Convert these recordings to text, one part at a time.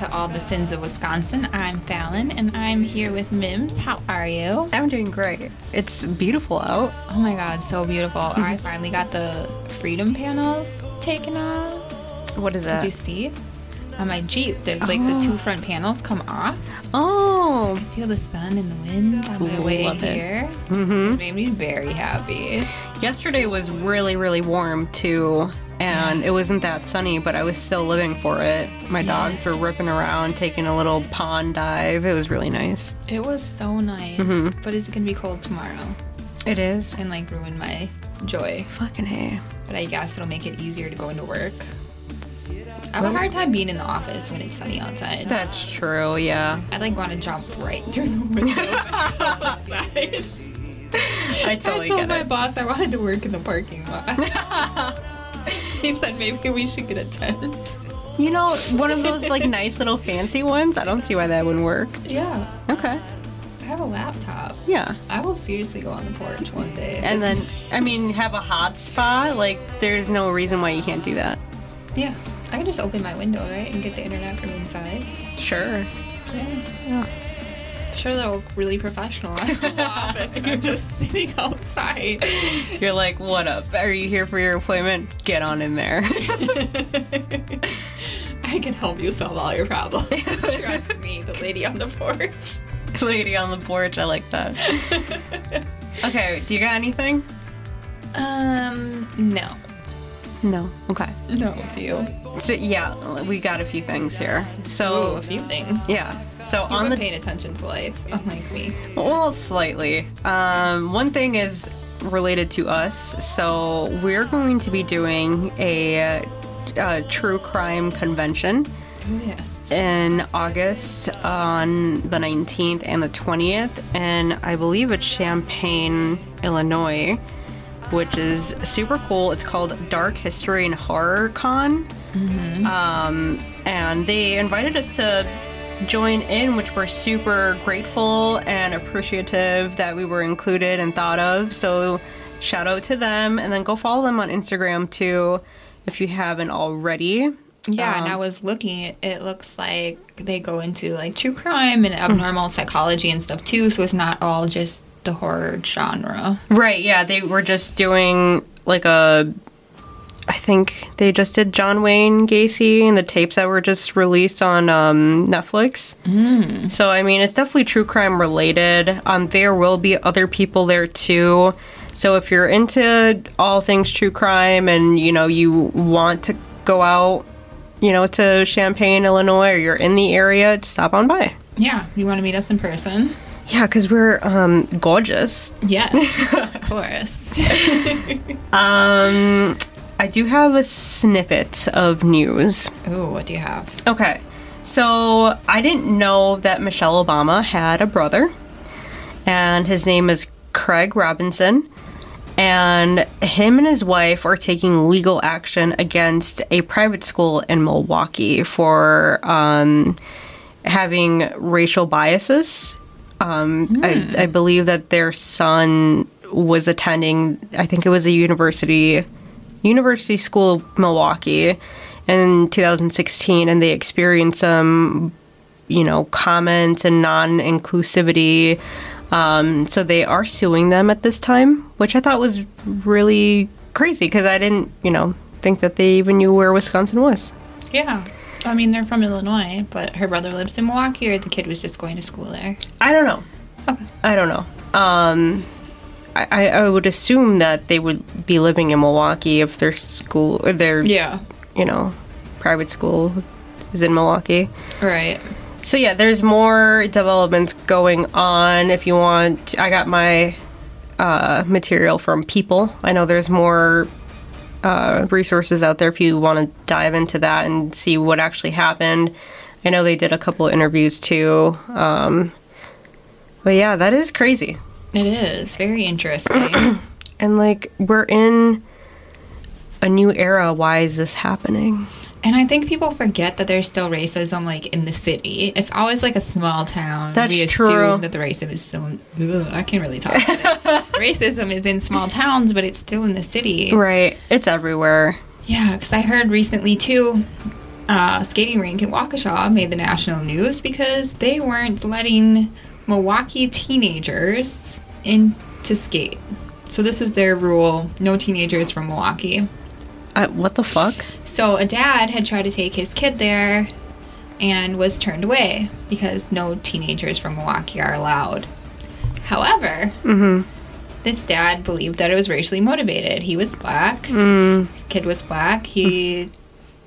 to All the Sins of Wisconsin. I'm Fallon and I'm here with Mims. How are you? I'm doing great. It's beautiful out. Oh my god, so beautiful. I finally got the freedom panels taken off. What is that? Did you see? On my Jeep, there's like the two front panels come off. Oh, I feel the sun and the wind on my way Love it. here. Mm-hmm. It made me very happy. yesterday was really, really warm too, and it wasn't that sunny, but I was still living for it. My dogs were ripping around, taking a little pond dive. It was really nice. It was so nice. Mm-hmm. But is it gonna be cold tomorrow? It is. And like ruin my joy. Fucking hey. But I guess it'll make it easier to go into work. I have a hard time being in the office when it's sunny outside. That's true, yeah. I like want to jump right through the window and go outside. I I totally told get my it. boss I wanted to work in the parking lot. he said maybe we should get a tent. You know, one of those like nice little fancy ones. I don't see why that wouldn't work. Yeah, Okay. I have a laptop. Yeah. I will seriously go on the porch one day. And then, I mean, have a hot spot. Like, there's no reason why you can't do that. yeah, I can just open my window right and get the internet from inside. Sure. Yeah. Yeah. I'm sure that'll look really professional at the office if you're just sitting outside. You're like, what up? Are you here for your appointment? Get on in there. I can help you solve all your problems. Trust me, the lady on the porch. Lady on the porch. I like that. Okay. Do you got anything? Um, no. No. Okay. No, do you? So yeah, we got a few things here. So a few things. yeah. So You on the paying attention to life, unlike me. Well, slightly. Um, one thing is related to us. So we're going to be doing a, uh true crime convention Oh, yes. in August on the 19th and the 20th, and I believe it's Champaign, Illinois, which is super cool. It's called Dark History and Horror Con. Um, and they invited us to join in, which we're super grateful and appreciative that we were included and thought of. So, shout out to them, and then go follow them on Instagram too if you haven't already. Yeah, Um, and I was looking, it, it looks like they go into like true crime and abnormal psychology and stuff too, so it's not all just the horror genre. Right, yeah, they were just doing like a I think they just did John Wayne Gacy and the tapes that were just released on um, Netflix. Mm. So I mean, it's definitely true crime related. Um, there will be other people there too. So if you're into all things true crime and you know you want to go out, you know, to Champaign, Illinois, or you're in the area, stop on by. Yeah, you want to meet us in person? Yeah, because we're um, gorgeous. Yes, of course. Um, I do have a snippet of news. Ooh, what do you have? Okay, so I didn't know that Michelle Obama had a brother, and his name is Craig Robinson. And him and his wife are taking legal action against a private school in Milwaukee for um, having racial biases. Um, I, I believe that their son was attending, I think it was a university, University School of Milwaukee in 2016, and they experienced some, you know, comments and non inclusivity. Um, so they are suing them at this time, which I thought was really crazy because I didn't, you know, think that they even knew where Wisconsin was. Yeah. I mean, they're from Illinois, but her brother lives in Milwaukee, or the kid was just going to school there. I don't know. Okay. I don't know. Um, I, I would assume that they would be living in Milwaukee if their school, or their, Yeah. you know, private school is in Milwaukee. Right. So yeah, there's more developments going on. If you want, I got my uh, material from People. I know there's more uh, resources out there if you want to dive into that and see what actually happened. I know they did a couple of interviews too. Um, but yeah, that is crazy. It is very interesting. And like we're in a new era. Why is this happening? and I think people forget that there's still racism, like in the city. It's always like a small town. That's we true. assume that the racism is still. Ugh, I can't really talk. About it. racism is in small towns, but it's still in the city. Right. It's everywhere. Yeah, because I heard recently too, uh, skating rink in Waukesha made the national news because they weren't letting Milwaukee teenagers in to skate. So this was their rule: no teenagers from Milwaukee. I, what the fuck? So a dad had tried to take his kid there, and was turned away because no teenagers from Milwaukee are allowed. However, Mm-hmm. this dad believed that it was racially motivated. He was black Mm. kid was black. He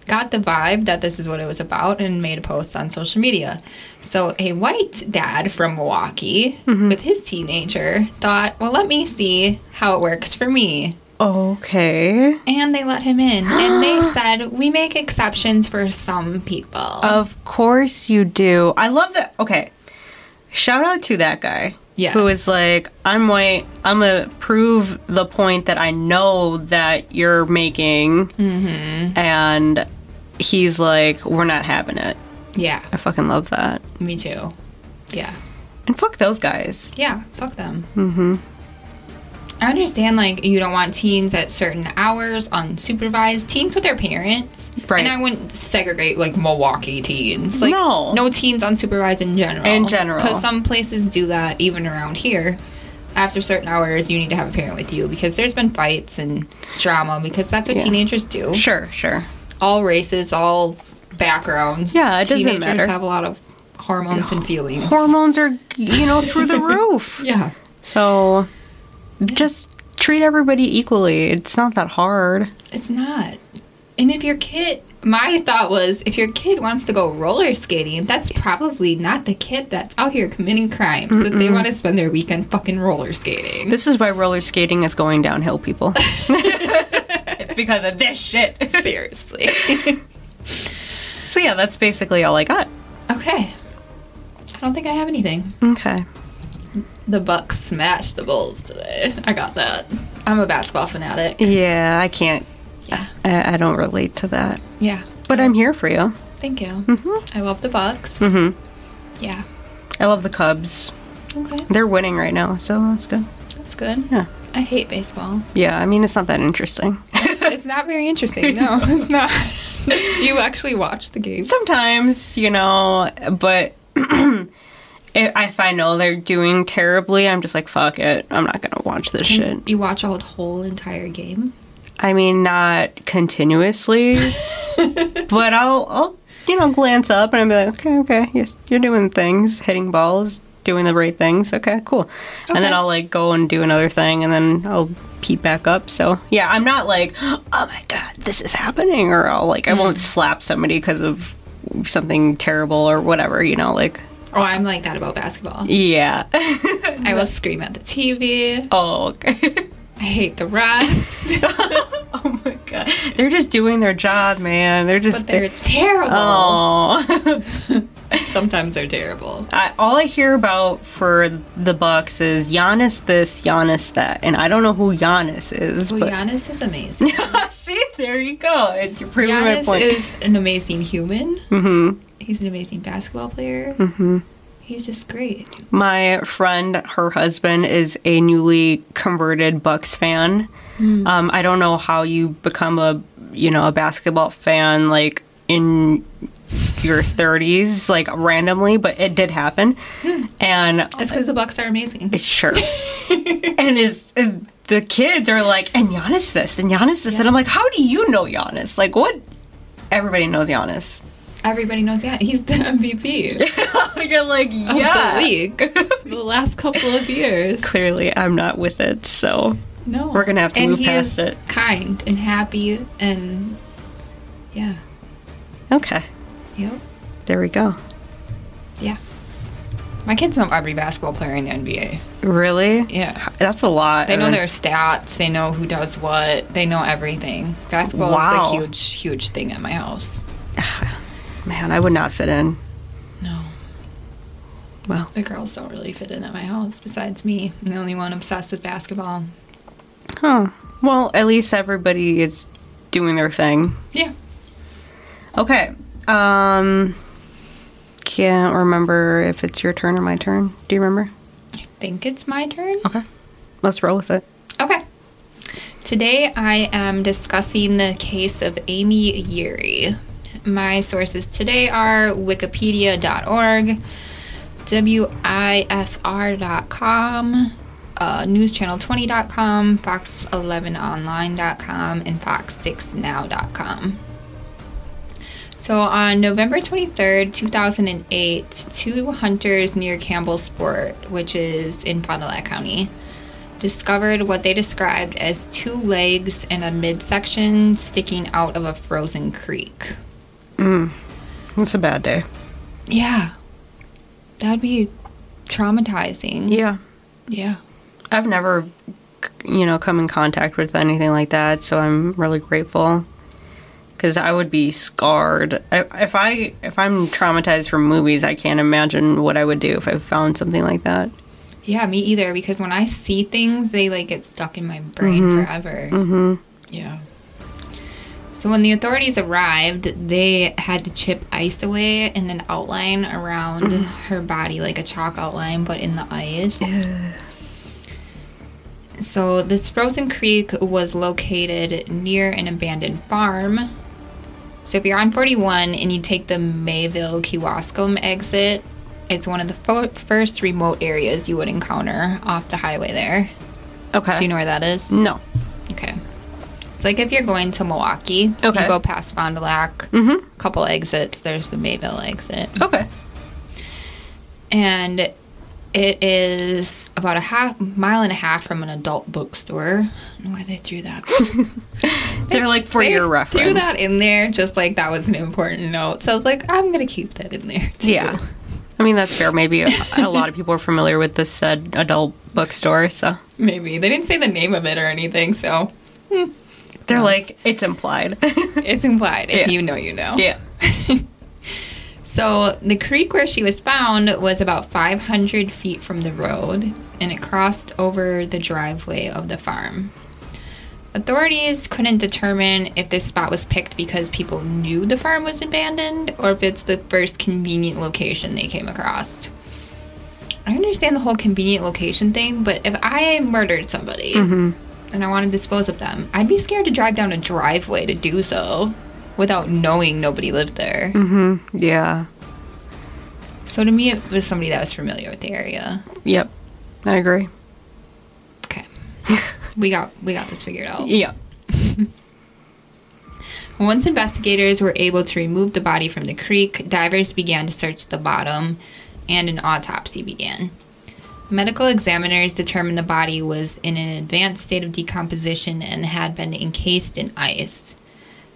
got the vibe that this is what it was about and made a post on social media. So a white dad from Milwaukee mm-hmm. with his teenager thought, well, let me see how it works for me. Okay. And they let him in. and they said, we make exceptions for some people. Of course you do. I love that. Okay. Shout out to that guy. Yes. Who is like, I'm white. I'm going to prove the point that I know that you're making. mm-hmm. And he's like, we're not having it. Yeah, I fucking love that. me too. Yeah. And fuck those guys. Yeah, fuck them. Mm-hmm. I understand, like, you don't want teens at certain hours unsupervised. Teens with their parents. Right. And I wouldn't segregate, like, Milwaukee teens. Like, No. No teens unsupervised in general. In general. Because some places do that, even around here. After certain hours, you need to have a parent with you because there's been fights and drama because that's what Yeah. teenagers do. Sure, sure. All races, all backgrounds. Yeah, it doesn't Teenagers matter. have a lot of hormones and feelings. Hormones are, you know, through the roof. Yeah. So just treat everybody equally. It's not that hard. It's not. And if your kid, my thought was, if your kid wants to go roller skating, that's probably not the kid that's out here committing crimes. That they want to spend their weekend fucking roller skating. This is why roller skating is going downhill, people. it's because of this shit. Seriously. So yeah, that's basically all I got. okay. I don't think I have anything. Okay. The Bucks smashed the Bulls today. I got that. I'm a basketball fanatic. Yeah, I can't. Yeah. I, I don't relate to that. Yeah. But I'm here for you. Thank you. Mhm. I love the Bucks. Mm-hmm. Yeah. I love the Cubs. Okay. They're winning right now, so that's good. That's good. Yeah. I hate baseball. Yeah, I mean it's not that interesting. It's, it's not very interesting. No, it's not. Do you actually watch the games? Sometimes, you know, but if if I know they're doing terribly, I'm just like, fuck it. I'm not gonna watch this shit. You watch a whole entire game? I mean, not continuously, but I'll, I'll, you know, glance up and I'll be like, okay, okay, yes, you're doing things, hitting balls, doing the right things. Okay, cool. And then I'll like go and do another thing, and then I'll peep back up. So yeah, I'm not like, oh my god, this is happening, or I'll like, I won't mm. slap somebody because of something terrible or whatever. You know, like, Oh, I'm like that about basketball. yeah. I will scream at the TV. oh, okay. I hate the refs, oh my god, they're just doing their job, man. They're just but they're terrible. Oh. Sometimes they're terrible. I, all I hear about for the Bucks is Giannis this, Giannis that, and I don't know who Giannis is. Well, but Giannis is amazing. see, there you go. You're proving my Giannis is an amazing human. hmm He's an amazing basketball player. hmm He's just great. My friend, her husband is a newly converted Bucks fan. Um, I don't know how you become a you know a basketball fan like in your 30s like randomly, but it did happen. And It's because the Bucks are amazing. It's sure. and is the kids are like, and Giannis this, and Giannis this. And I'm like, how do you know Giannis? Like, what? Everybody knows Giannis. Everybody knows yeah, he's the MVP You're like, of yeah. the league the last couple of years. Clearly, I'm not with it, so No, We're gonna have to and move past it. Kind and happy and yeah, okay. yep, There we go. yeah. My kids know every basketball player in the NBA. Really? Yeah. That's a lot. They know their stats. They know who does what. They know everything. Basketball Wow. is a huge, huge thing at my house. Man, I would not fit in. No, Well, the girls don't really fit in at my house. Besides me, I'm the only one obsessed with basketball. Huh. Well, at least everybody is doing their thing. Yeah. Okay. Um can't remember if it's your turn or my turn. Do you remember? I think it's my turn. Okay. Let's roll with it. Okay. Today I am discussing the case of Amy Yeary. My sources today are wikipedia.org, WIFR.com, uh, newschannel20.com, fox11online.com, and fox6now.com. So on November 23rd, 2008, two hunters near Campbellsport, which is in Fond du Lac County, discovered what they described as two legs and a midsection sticking out of a frozen creek. It's a bad day. Yeah. That'd be traumatizing. Yeah. Yeah. I've never you know come in contact with anything like that, so I'm really grateful. Cuz I would be scarred. I, if I if I'm traumatized from movies, I can't imagine what I would do if I found something like that. Yeah, me either, because when I see things, they like get stuck in my brain forever. Mhm. Yeah. So when the authorities arrived, they had to chip ice away in an outline around mm. her body, like a chalk outline, but in the ice. So this frozen creek was located near an abandoned farm. So if you're on 41 and you take the Mayville Kewaskum exit, it's one of the fo- first remote areas you would encounter off the highway there. Okay. Do you know where that is? No. Okay. It's like if you're going to Milwaukee, Okay. you go past Fond du Lac, Mhm. couple exits, there's the Mayville exit. Okay. And it is about a half mile and a half from an adult bookstore. I don't know why they threw that. They're like for They your reference. Threw that in there just like that was an important note. So I was like, I'm gonna keep that in there. Too. Yeah. I mean, that's fair. Maybe a, a lot of people are familiar with this said adult bookstore, so Maybe. They didn't say the name of it or anything, so they're Yes. like, it's implied. it's implied. If Yeah. you know, you know. yeah. So the creek where she was found was about 500 feet from the road, and it crossed over the driveway of the farm. Authorities couldn't determine if this spot was picked because people knew the farm was abandoned or if it's the first convenient location they came across. I understand the whole convenient location thing, but if I murdered somebody mm-hmm. And I want to dispose of them, I'd be scared to drive down a driveway to do so without knowing nobody lived there. Mm-hmm. Yeah. So to me, it was somebody that was familiar with the area. Yep. I agree. Okay, we got we got this figured out. Yep. Once investigators were able to remove the body from the creek, divers began to search the bottom, and an autopsy began. Medical examiners determined the body was in an advanced state of decomposition and had been encased in ice.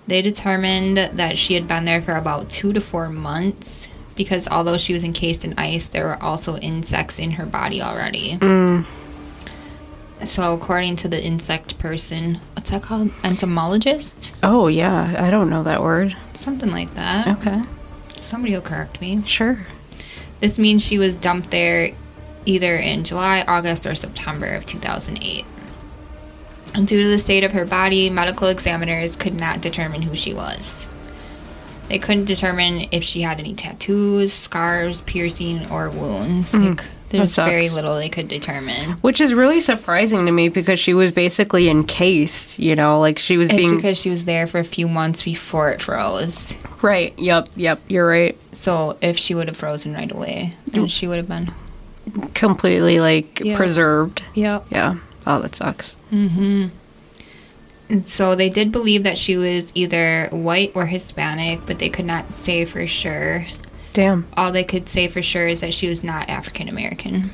They determined that she had been there for about two to four months because although she was encased in ice, there were also insects in her body already. Mm. So, according to the insect person, what's that called? Entomologist? Oh, yeah. I don't know that word. Something like that. Okay. Somebody will correct me. Sure. This means she was dumped there either in July, August, or September of 2008. And due to the state of her body, medical examiners could not determine who she was. They couldn't determine if she had any tattoos, scars, piercing, or wounds. Hmm, like, there's very little they could determine. Which is really surprising to me because she was basically encased, you know, like she was It's being. because she was there for a few months before it froze. right. Yep. Yep. You're right. So if she would have frozen right away, then she would have been. Completely, like, Yeah. preserved. Yeah. Yeah. Oh, that sucks. Mm-hmm. And so they did believe that she was either white or Hispanic, but they could not say for sure. Damn. All they could say for sure is that she was not African American.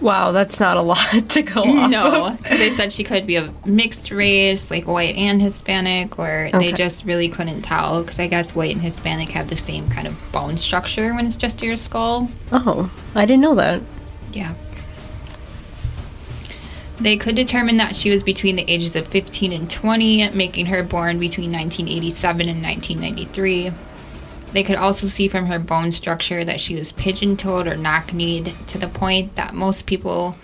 Wow, that's not a lot to go off. No, they said she could be a mixed race, like white and Hispanic, or Okay. they just really couldn't tell because I guess white and Hispanic have the same kind of bone structure when it's just your skull. Oh, I didn't know that. Yeah. They could determine that she was between the ages of 15 and 20, making her born between 1987 and 1993. They could also see from her bone structure that she was pigeon toed or knock kneed to the point that most people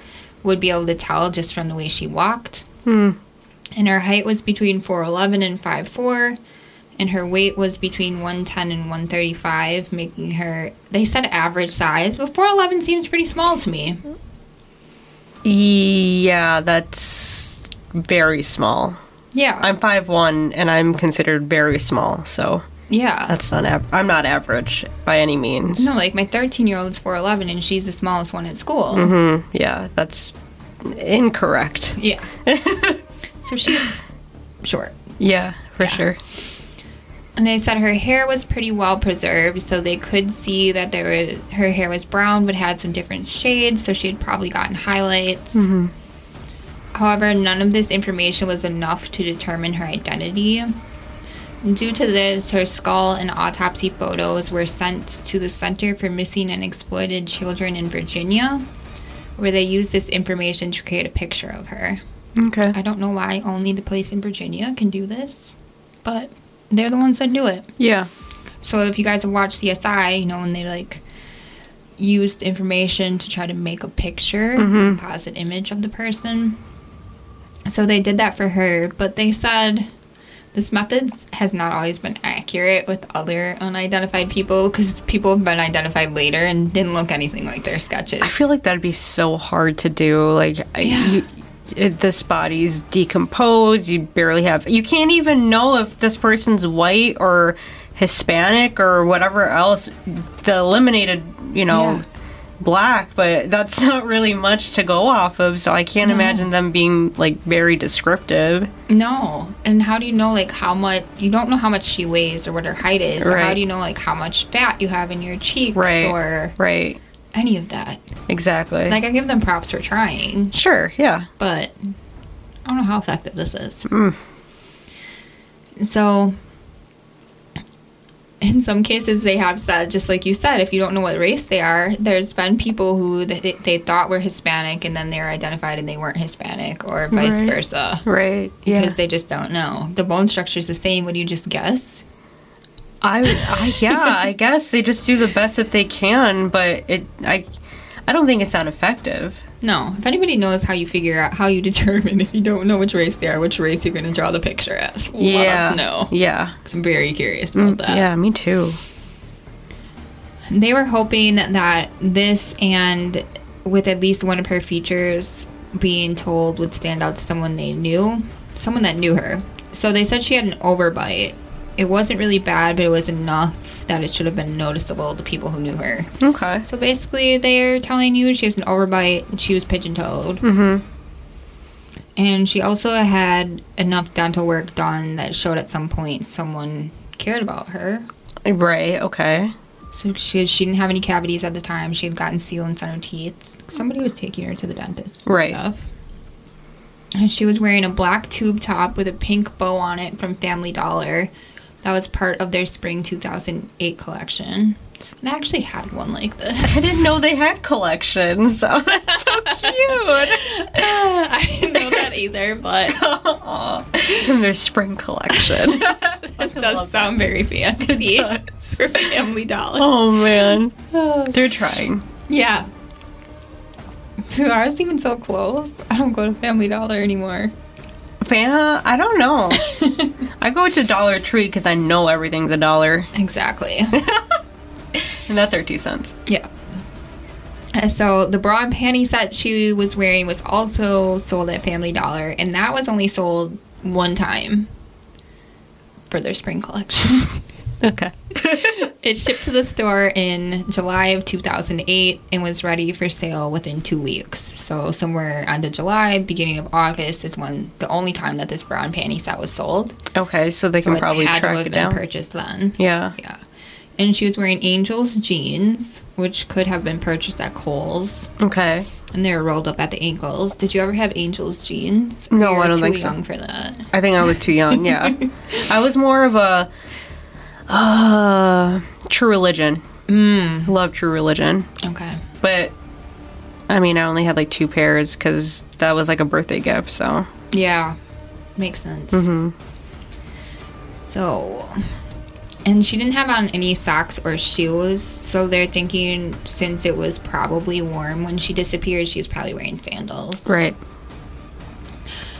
would be able to tell just from the way she walked. Hmm. And her height was between 4'11 and 5'4. And her weight was between 110 and 135, making her, they said average size, but 4'11 seems pretty small to me. Yeah, that's very small. Yeah. I'm 5'1 and I'm considered very small, so yeah. that's not av- I'm not average by any means. no, like my 13 year old is 4'11 and she's the smallest one at school. Mm-hmm. Yeah, that's incorrect. Yeah. so she's short. Yeah, for sure. And they said her hair was pretty well preserved, so they could see that there was her hair was brown but had some different shades, so she had probably gotten highlights. Mm-hmm. However, none of this information was enough to determine her identity. Due to this, her skull and autopsy photos were sent to the Center for Missing and Exploited Children in Virginia, where they used this information to create a picture of her. Okay. I don't know why only the place in Virginia can do this, but they're the ones that do it. Yeah. So if you guys have watched CSI, you know when they like used information to try to make a picture, mm-hmm. composite image of the person. So they did that for her, but they said this method has not always been accurate with other unidentified people because people have been identified later and didn't look anything like their sketches. I feel like that'd be so hard to do. Like, Yeah. you, it, this body's decomposed. You barely have. You can't even know if this person's white or Hispanic or whatever else. The eliminated, you know, Yeah. Black, but that's not really much to go off of. So I can't No. imagine them being like very descriptive. No. And how do you know like how much you don't know how much she weighs or what her height is. So how do you know like how much fat you have in your cheeks Right. or Right. any of that? Exactly. Like I give them props for trying, sure. Yeah. but I don't know how effective this is. Mm. So in some cases they have said just like you said if you don't know what race they are there's been people who they, they thought were hispanic and then they were identified and they weren't hispanic or vice Right. versa Right. Yeah. because they just don't know the bone structure is the same would you just guess I, I yeah, I guess they just do the best that they can, but it I I don't think it's that effective. no if anybody knows how you figure out how you determine if you don't know which race they are which race you're going to draw the picture as let yeah. us know Yeah. 'Cause i'm very curious mm, about that Yeah, me too. They were hoping that this and with at least one of her features being told would stand out to someone they knew, someone that knew her. So they said she had an overbite. It wasn't really bad, but it was enough that it should have been noticeable to people who knew her. Okay. So basically, they're telling you she has an overbite and she was pigeon toed. Mm-hmm. And she also had enough dental work done that showed at some point someone cared about her. Right, okay. So she, she didn't have any cavities at the time. She had gotten sealants on her teeth. Somebody was taking her to the dentist. And Right. Stuff. And she was wearing a black tube top with a pink bow on it from Family Dollar. That was part of their spring 2008 collection. And I actually had one like this. I didn't know they had collections. Oh, that's so cute. I didn't know that either, but. From their spring collection. it does sound very fancy for Family Dollar. oh man. Oh, They're trying. Yeah. Do ours even sell clothes? I don't go to Family Dollar anymore. Fan, I don't know. I go to Dollar Tree because I know everything's a dollar, Exactly. and that's our two cents. yeah. Uh, So the bra and panty set she was wearing was also sold at Family Dollar, and that was only sold one time for their spring collection. Okay. It shipped to the store in July of 2008 and was ready for sale within two weeks. So somewhere end of July, beginning of August is when the only time that this brown panty set was sold. Okay, so they So can it probably had to track have it been down. purchased then. Yeah. Yeah. And she was wearing Angel's jeans, which could have been purchased at Kohl's. Okay. And they were rolled up at the ankles. Did you ever have Angel's jeans? No, I don't too think so. young for that. I think I was too young. Yeah. I was more of a uh True Religion. Mm. Love True Religion, Okay. but I mean, I only had like two pairs because that was like a birthday gift. So Yeah. Makes sense. Mm-hmm. So, and she didn't have on any socks or shoes, so they're thinking since it was probably warm when she disappeared, she was probably wearing sandals. right.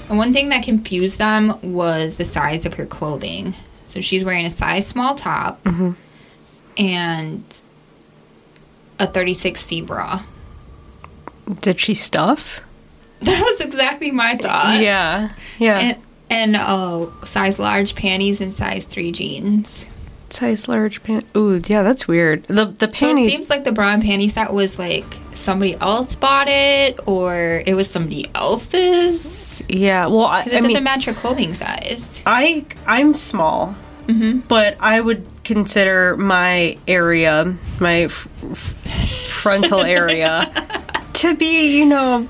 And one thing that confused them was the size of her clothing. So she's wearing a size small top Mhm. and a 36C bra. Did she stuff? That was exactly my thought. yeah. Yeah. And, and uh, size large panties and size 3 jeans. Size large pant. Ooh, yeah, that's weird. The the panties. So it seems like the bra and panty set was like somebody else bought it or it was somebody else's. yeah. Well, I, it I doesn't mean, match your clothing size. I I'm small. Mm-hmm. but I would consider my area, my f- f- frontal area, to be, you know,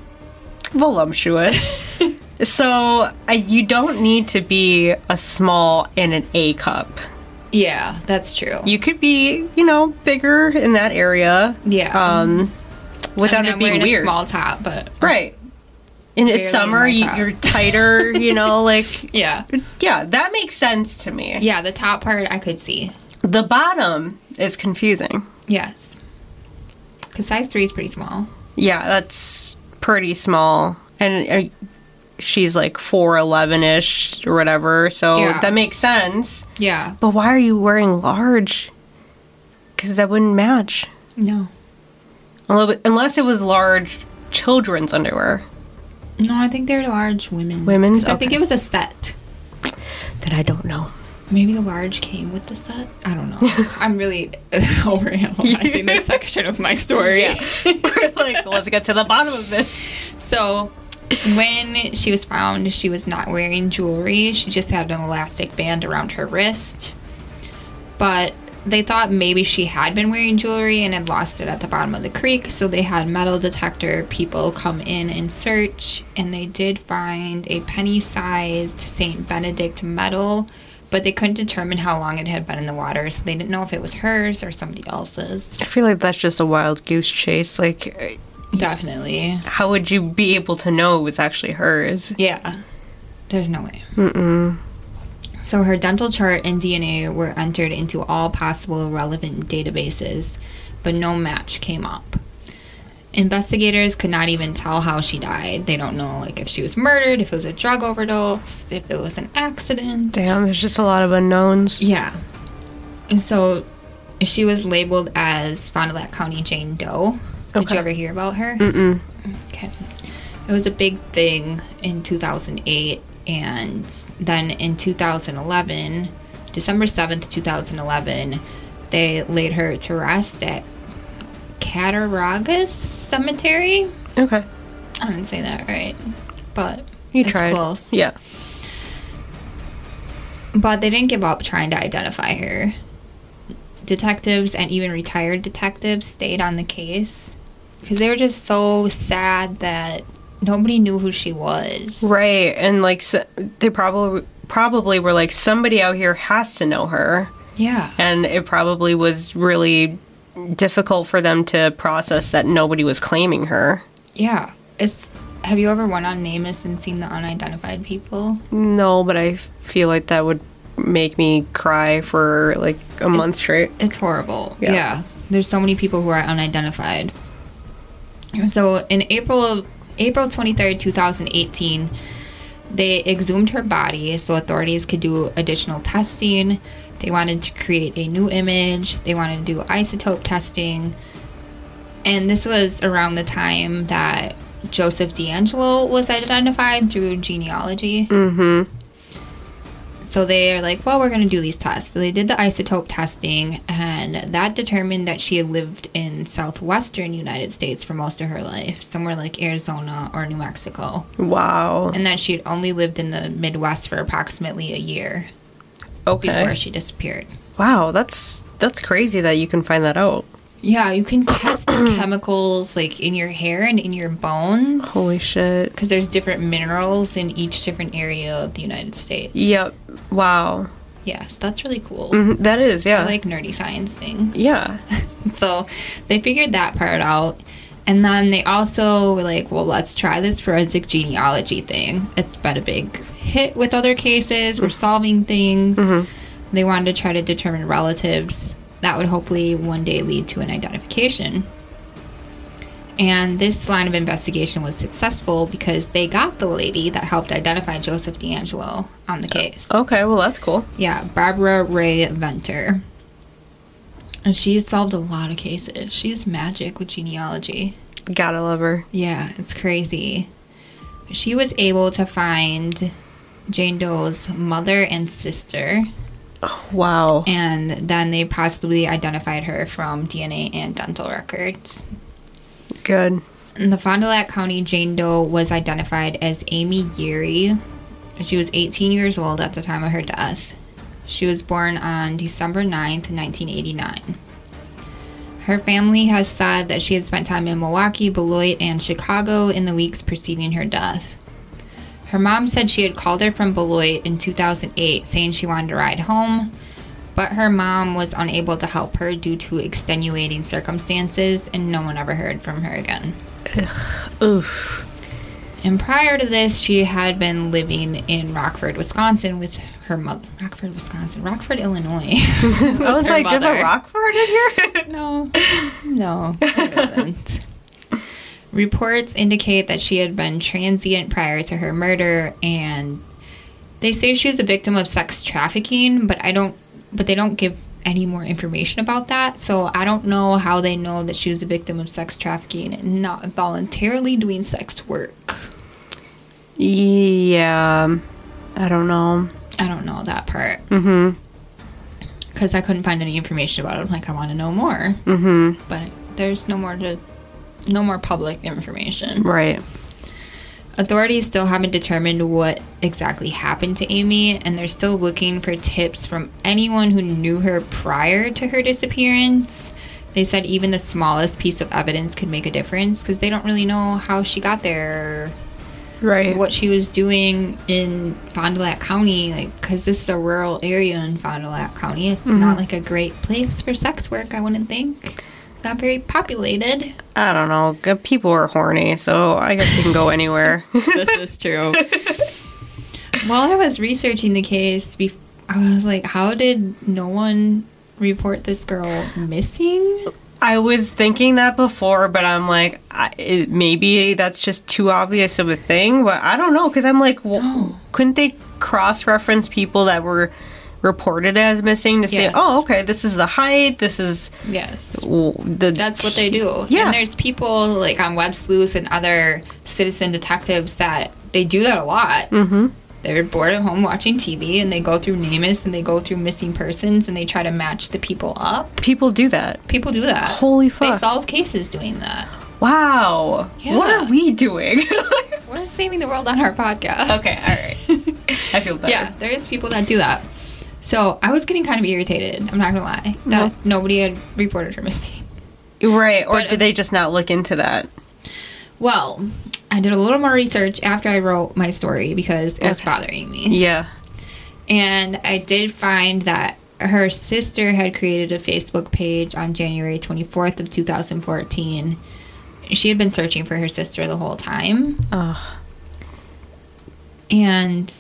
voluptuous. so I, you don't need to be a small in an A cup. Yeah, that's true. You could be, you know, bigger in that area. yeah. Um, without I mean, it I'm being weird. a small top, but right. In it's in summer, you, you're tighter, you know, like, yeah. yeah, that makes sense to me. Yeah, the top part I could see. The bottom is confusing. Yes. Because size 3 is pretty small. Yeah, that's pretty small. And uh, she's like 4'11 ish or whatever. So Yeah. that makes sense. Yeah. But why are you wearing large? Because that wouldn't match. No. Unless it was large children's underwear. No, I think they're large women's. Women's? 'Cause I think it was a set. That I don't know. Maybe the large came with the set. I don't know. I'm really overanalyzing this section of my story. Yeah. We're like, let's get to the bottom of this. So, when she was found, she was not wearing jewelry. She just had an elastic band around her wrist. But they thought maybe she had been wearing jewelry and had lost it at the bottom of the creek. So they had metal detector people come in and search, and they did find a penny-sized Saint Benedict medal. But they couldn't determine how long it had been in the water, so they didn't know if it was hers or somebody else's. I feel like that's just a wild goose chase. Like, Definitely. how would you be able to know it was actually hers? Yeah. There's no way. Mm-mm. So her dental chart and DNA were entered into all possible relevant databases, but no match came up. Investigators could not even tell how she died. They don't know like if she was murdered, if it was a drug overdose, if it was an accident. Damn, there's just a lot of unknowns. Yeah. And so she was labeled as Fond du Lac County Jane Doe. Did you ever hear about her? Mm-mm. Okay. It was a big thing in 2008, and then in 2011, December 7th, 2011, they laid her to rest at Cattaraugus Cemetery. Okay. I didn't say that right, but You it's tried. close. Yeah. But they didn't give up trying to identify her. Detectives and even retired detectives stayed on the case because they were just so sad that nobody knew who she was. Right, and like s they probably probably were like somebody out here has to know her, Yeah. and it probably was really difficult for them to process that nobody was claiming her. Yeah. It's have you ever went on NamUs and seen the unidentified people? No, but I feel like that would make me cry for like a month straight. It's horrible. Yeah. Yeah. There's so many people who are unidentified. So in April of April 23rd, 2018, they exhumed her body so authorities could do additional testing. They wanted to create a new image. They wanted to do isotope testing. And this was around the time that Joseph DeAngelo was identified through genealogy. Mm-hmm. So they are like, well, we're going to do these tests. So they did the isotope testing, and that determined that she had lived in southwestern United States for most of her life, somewhere like Arizona or New Mexico, Wow. and that she had only lived in the Midwest for approximately a year Okay. before she disappeared. Wow, that's that's crazy that you can find that out. Yeah, you can test the chemicals like in your hair and in your bones. Holy shit. Because there's different minerals in each different area of the United States. Yep. Wow. Yes, that's really cool. Mhm, That is, yeah. I like nerdy science things. yeah. So they figured that part out. And then they also were like, well, let's try this forensic genealogy thing. It's been a big hit with other cases. We're solving things. Mhm. They wanted to try to determine relatives that would hopefully one day lead to an identification. And this line of investigation was successful because they got the lady that helped identify Joseph DeAngelo on the case. Okay, well that's cool. Yeah, Barbara Rae-Venter. And she's solved a lot of cases. She She's magic with genealogy. Gotta love her. Yeah, it's crazy. She was able to find Jane Doe's mother and sister, Wow. and then they possibly identified her from DNA and dental records. Good. In the Fond du Lac County, Jane Doe was identified as Amy Yeary. She was 18 years old at the time of her death. She was born on December 9th, 1989. Her family has said that she had spent time in Milwaukee, Beloit, and Chicago in the weeks preceding her death. Her mom said she had called her from Beloit in 2008 saying she wanted to ride home, but her mom was unable to help her due to extenuating circumstances, and no one ever heard from her again. Ugh, Oof. And prior to this, she had been living in Rockford, Wisconsin with her mother. Rockford, Wisconsin. Rockford, Illinois. I was like, there's a. Rockford in here? No, no, there isn't. Reports indicate that she had been transient prior to her murder, and they say she was a victim of sex trafficking, but I don't. But they don't give any more information about that, so I don't know how they know that she was a victim of sex trafficking and not voluntarily doing sex work. yeah. I don't know. I don't know that part Mm-hmm. because I couldn't find any information about it. I'm like, I want to know more, Mm-hmm. but there's no more to, no more public information. Right. Authorities still haven't determined what exactly happened to Amy, and they're still looking for tips from anyone who knew her prior to her disappearance. They said even the smallest piece of evidence could make a difference because they don't really know how she got there, Right. what she was doing in Fond du Lac County, like because this is a rural area in Fond du Lac County. It's not mm-hmm. like a great place for sex work. I wouldn't think. Not very populated. I don't know. People are horny, so I guess you can go anywhere. this is true. While I was researching the case, I was like, how did no one report this girl missing? I was thinking that before, but I'm like, I, it, maybe that's just too obvious of a thing. But I don't know because I'm like, well, No. couldn't they cross-reference people that were reported as missing to say, Yes. oh, okay, this is the height, this is Yes. the That's what they do. Yeah. And there's people like on Web Sleuths and other citizen detectives that they do that a lot. Mm-hmm. They're bored at home watching TV and they go through NamUs and they go through missing persons and they try to match the people up. People do that. People do that. Holy fuck! They solve cases doing that. wow. Yeah. What are we doing? We're saving the world on our podcast. okay, all right. I feel better. Yeah, there is people that do that. So I was getting kind of irritated. I'm not gonna lie that mm-hmm. nobody had reported her missing. Right. Or But- did uh, they just not look into that? Well, I did a little more research after I wrote my story because it was Okay. bothering me, Yeah. and I did find that her sister had created a Facebook page on January 24th of 2014. She had been searching for her sister the whole time, Ugh. and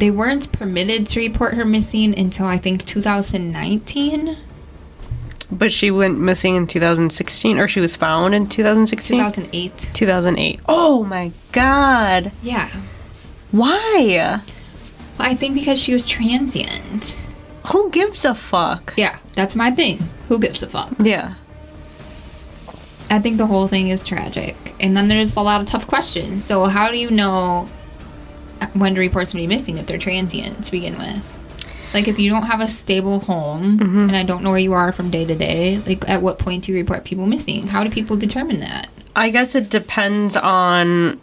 they weren't permitted to report her missing until I think 2019. But she went missing in 2016, or she was found in 2016? 2008. 2008. Oh my god. Yeah. Why? Well, I think because she was transient. Who gives a fuck? Yeah, that's my thing. Who gives a fuck? Yeah. I think the whole thing is tragic. And then there's a lot of tough questions. So, how do you know when to report somebody missing if they're transient to begin with. Like if you don't have a stable home and I don't know where you are from day to day, like at what point do you report people missing? How do people determine that? I guess it depends on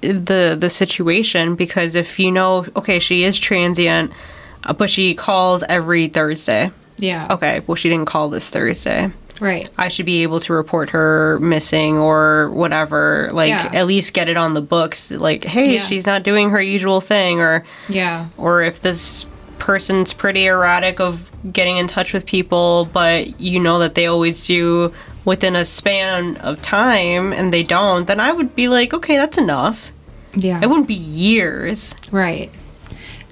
the the situation because if you know, okay, she is transient, uh, but she calls every Thursday. Yeah. Okay, well, she didn't call this Thursday. Right. I should be able to report her missing or whatever. Like Yeah. at least get it on the books. Like, hey, Yeah. she's not doing her usual thing, or Yeah. or if this person's pretty erratic of getting in touch with people, but you know that they always do within a span of time and they don't, then I would be like, okay, that's enough. Yeah. It wouldn't be years. Right.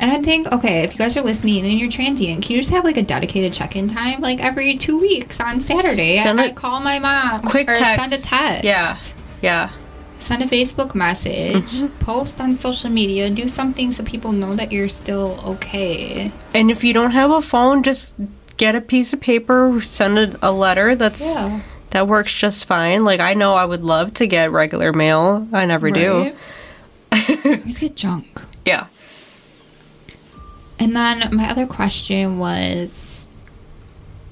And I think, okay, if you guys are listening and you're transient, can you just have like a dedicated check-in time, like every two weeks on Saturday? Send I, a I call my mom quick or text. send a text. Yeah. Yeah. Send a Facebook message. Mm-hmm. Post on social media. Do something so people know that you're still okay. And if you don't have a phone, just get a piece of paper, send a, a letter that's Yeah. that works just fine. Like I know I would love to get regular mail. I never do. Right? Just get junk. Yeah. And then my other question was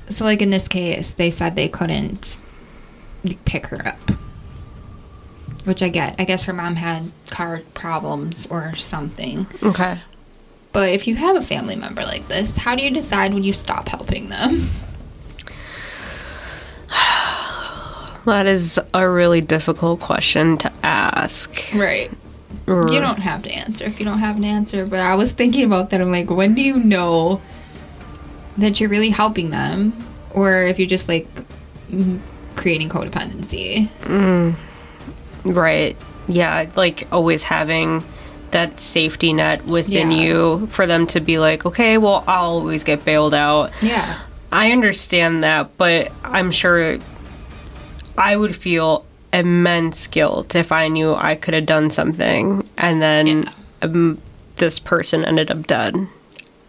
so, like in this case, they said they couldn't pick her up. Which I get. I guess her mom had car problems or something. Okay. But if you have a family member like this, how do you decide when you stop helping them? That is a really difficult question to ask. Right. You don't have to answer if you don't have an answer. But I was thinking about that. I'm like, when do you know that you're really helping them? Or if you're just like mm, creating codependency? Right. Yeah, like always having that safety net within Yeah. you for them to be like, okay, well, I'll always get bailed out. Yeah. I understand that, but I'm sure I would feel immense guilt if I knew I could have done something and then Yeah. um, this person ended up dead.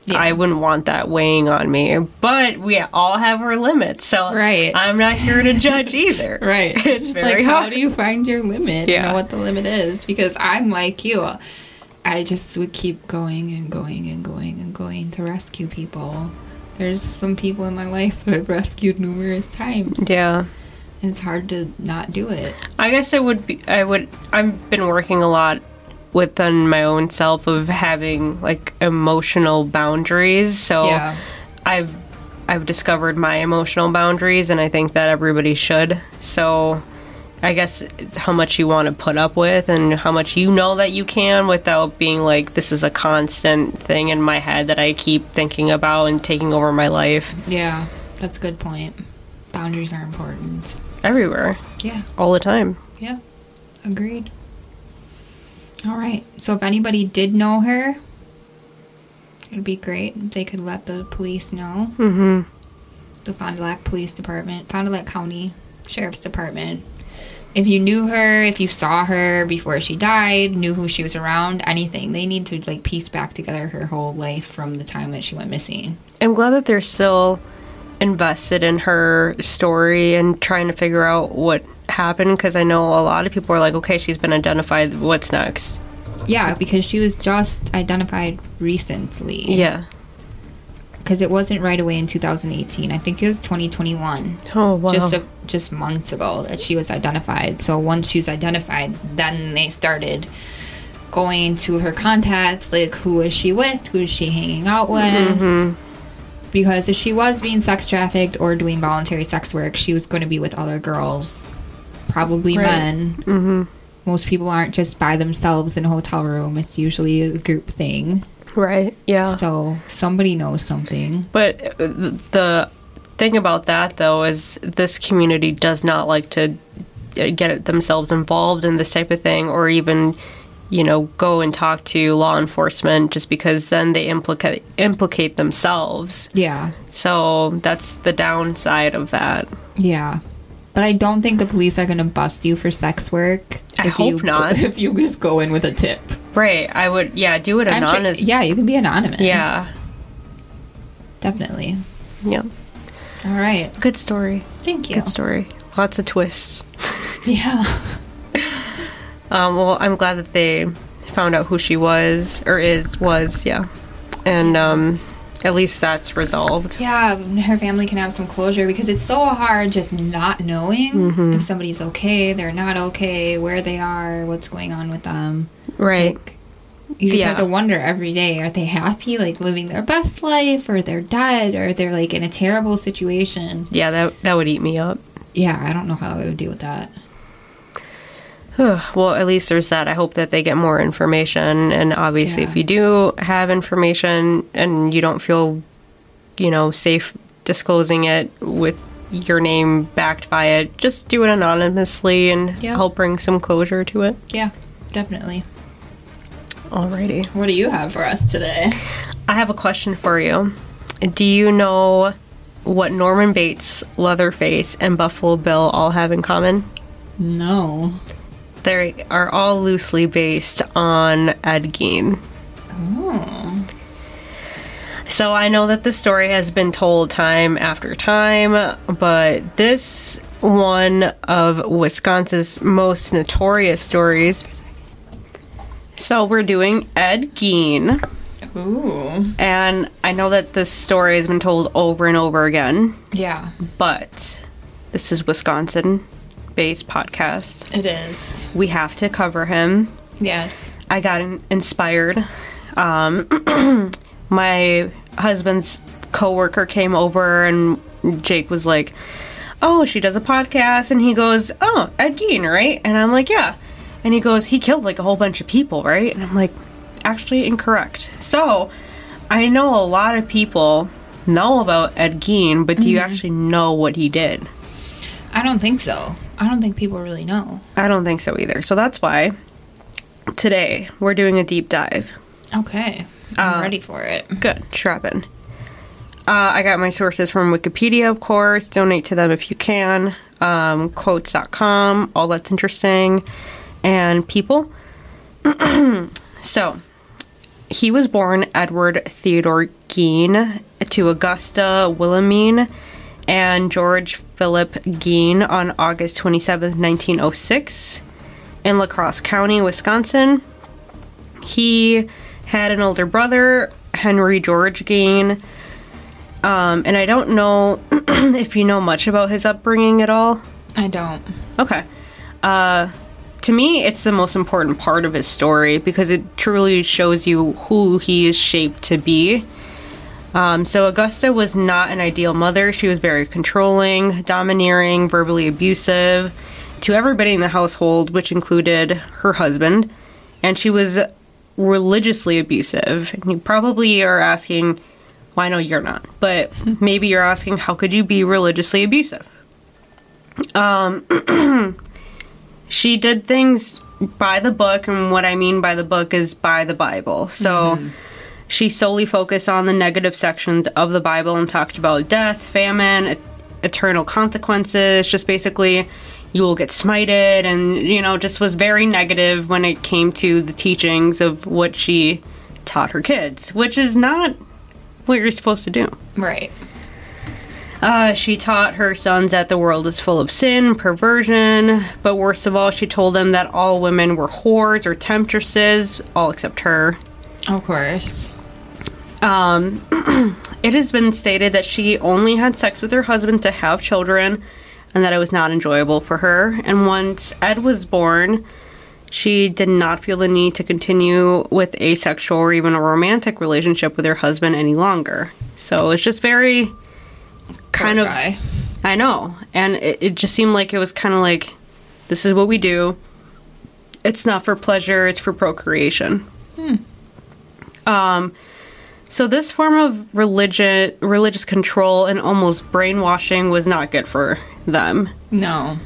Yeah. I wouldn't want that weighing on me. But we all have our limits, so Right. I'm not here to judge either. Right. It's Just very like, how do you find your limit? Yeah. Know what the limit is? Because I'm like you. I just would keep going and going and going and going to rescue people. There's some people in my life that I've rescued numerous times. Yeah. And it's hard to not do it. I guess I would be. I would. I've been working a lot within my own self of having like emotional boundaries. So Yeah. I've I've discovered my emotional boundaries, and I think that everybody should. So I guess how much you want to put up with, and how much you know that you can, without being like this is a constant thing in my head that I keep thinking about and taking over my life Yeah. That's a good point. Boundaries are important. Everywhere, Yeah. all the time. Yeah. Agreed. All right. So if anybody did know her, it'd be great if they could let the police know. Mm-hmm. The Fond du Lac Police Department, Fond du Lac County Sheriff's Department. If you knew her, if you saw her before she died, knew who she was around, anything, they need to like piece back together her whole life from the time that she went missing. I'm glad that they're still invested in her story and trying to figure out what happened because I know a lot of people are like, okay, she's been identified. What's next? Yeah, because she was just identified recently. Yeah. Because it wasn't right away in 2018. I think it was 2021. Oh wow. just a, just months ago that she was identified. So once she was identified, then they started going to her contacts, like who is she with, who is she hanging out with. Mm-hmm. Because if she was being sex trafficked or doing voluntary sex work, she was going to be with other girls, probably Right. men. mm-hmm. Most people aren't just by themselves in a hotel room. It's usually a group thing. Right. Yeah. So somebody knows something. But uh, the thing about that, though, is this community does not like to uh, get themselves involved in this type of thing, or even, you know, go and talk to law enforcement, just because then they implicate implicate themselves. Yeah. So that's the downside of that. Yeah. But I don't think the police are going to bust you for sex work. I if hope you, not. If you just go in with a tip. Right. I would. Yeah. Do it I'm sure- anonymous. yeah, you can be anonymous. Yeah. Definitely. Yeah. All right. Good story. Thank you. Good story. Lots of twists. Yeah. Um, well, I'm glad that they found out who she was or is was yeah, and um, at least that's resolved. Yeah, her family can have some closure because it's so hard just not knowing Mm-hmm. if somebody's okay, they're not okay, where they are, what's going on with them. Right. Like, you just have to wonder every day are they happy, like living their best life, or they're dead, or they're like in a terrible situation? Yeah, that that would eat me up. Yeah, I don't know how I would deal with that. Well, at least there's that. I hope that they get more information. And obviously, Yeah. if you do have information and you don't feel, you know, safe disclosing it with your name backed by it, just do it anonymously and Yeah. help bring some closure to it. Yeah, definitely. Alrighty. What do you have for us today? I have a question for you. Do you know what Norman Bates, Leatherface, and Buffalo Bill all have in common? No. They are all loosely based on Ed Gein. Oh. So I know that the story has been told time after time, but this one of Wisconsin's most notorious stories. So we're doing Ed Gein, Ooh. and I know that this story has been told over and over again, Yeah, but this is Wisconsin based podcast. it is. We have to cover him. Yes. I got in- inspired. Um, my husband's coworker came over, and Jake was like, "Oh, she does a podcast," and he goes, "Oh, Ed Gein, right?" And I'm like, "Yeah," and he goes, "He killed like a whole bunch of people, right?" And I'm like, "Actually, incorrect." So, I know a lot of people know about Ed Gein, but do you actually know what he did? I don't think so. I don't think people really know. I don't think so either. So that's why today we're doing a deep dive. Okay. I'm Uh, ready for it. Good, strap. Uh, I got my sources from Wikipedia, of course. Donate to them if you can. Um, quotes.com, all that's interesting. And people. so, he was born Edward Theodore Gein to Augusta Wilhelmine and George Philip Gein on August 27th, 1906, in La Crosse County, Wisconsin. He had an older brother, Henry George Gein. Um, and I don't know if you know much about his upbringing at all. I don't. Okay. Uh, to me, it's the most important part of his story because it truly shows you who he is shaped to be. Um, so, Augusta was not an ideal mother. She was very controlling, domineering, verbally abusive to everybody in the household, which included her husband. And she was religiously abusive. And you probably are asking, well, I know you're not, but maybe you're asking, how could you be religiously abusive? she did things by the book, and what I mean by the book is by the Bible. So she solely focused on the negative sections of the Bible and talked about death, famine, et- eternal consequences, just basically you will get smited, and you know, just was very negative when it came to the teachings of what she taught her kids, which is not what you're supposed to do. Right. Uh, she taught her sons that the world is full of sin, perversion, but worst of all, she told them that all women were whores or temptresses, all except her. Of course. Um, it has been stated that she only had sex with her husband to have children and that it was not enjoyable for her. And once Ed was born, she did not feel the need to continue with asexual or even a romantic relationship with her husband any longer. So it's just very kind Poor of. guy. I know. And it, it just seemed like it was kind of like, this is what we do. It's not for pleasure, it's for procreation. Um, so this form of religion, religious control and almost brainwashing was not good for them. No.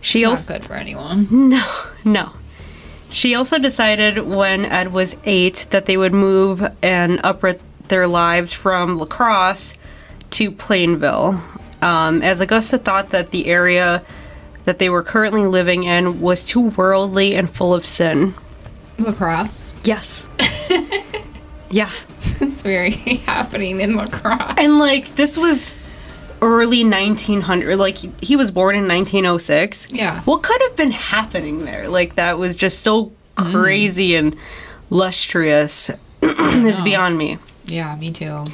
She Not also good for anyone. no, no. She also decided when Ed was eight that they would move and uproot their lives from La Crosse to Plainville, um, as Augusta thought that the area that they were currently living in was too worldly and full of sin. La Crosse. Yes. yeah. It's very happening in La Crosse. And like this was early 1900 like he was born in 1906 Yeah. what could have been happening there like that was just so crazy and lustrous is beyond me. Yeah, me too.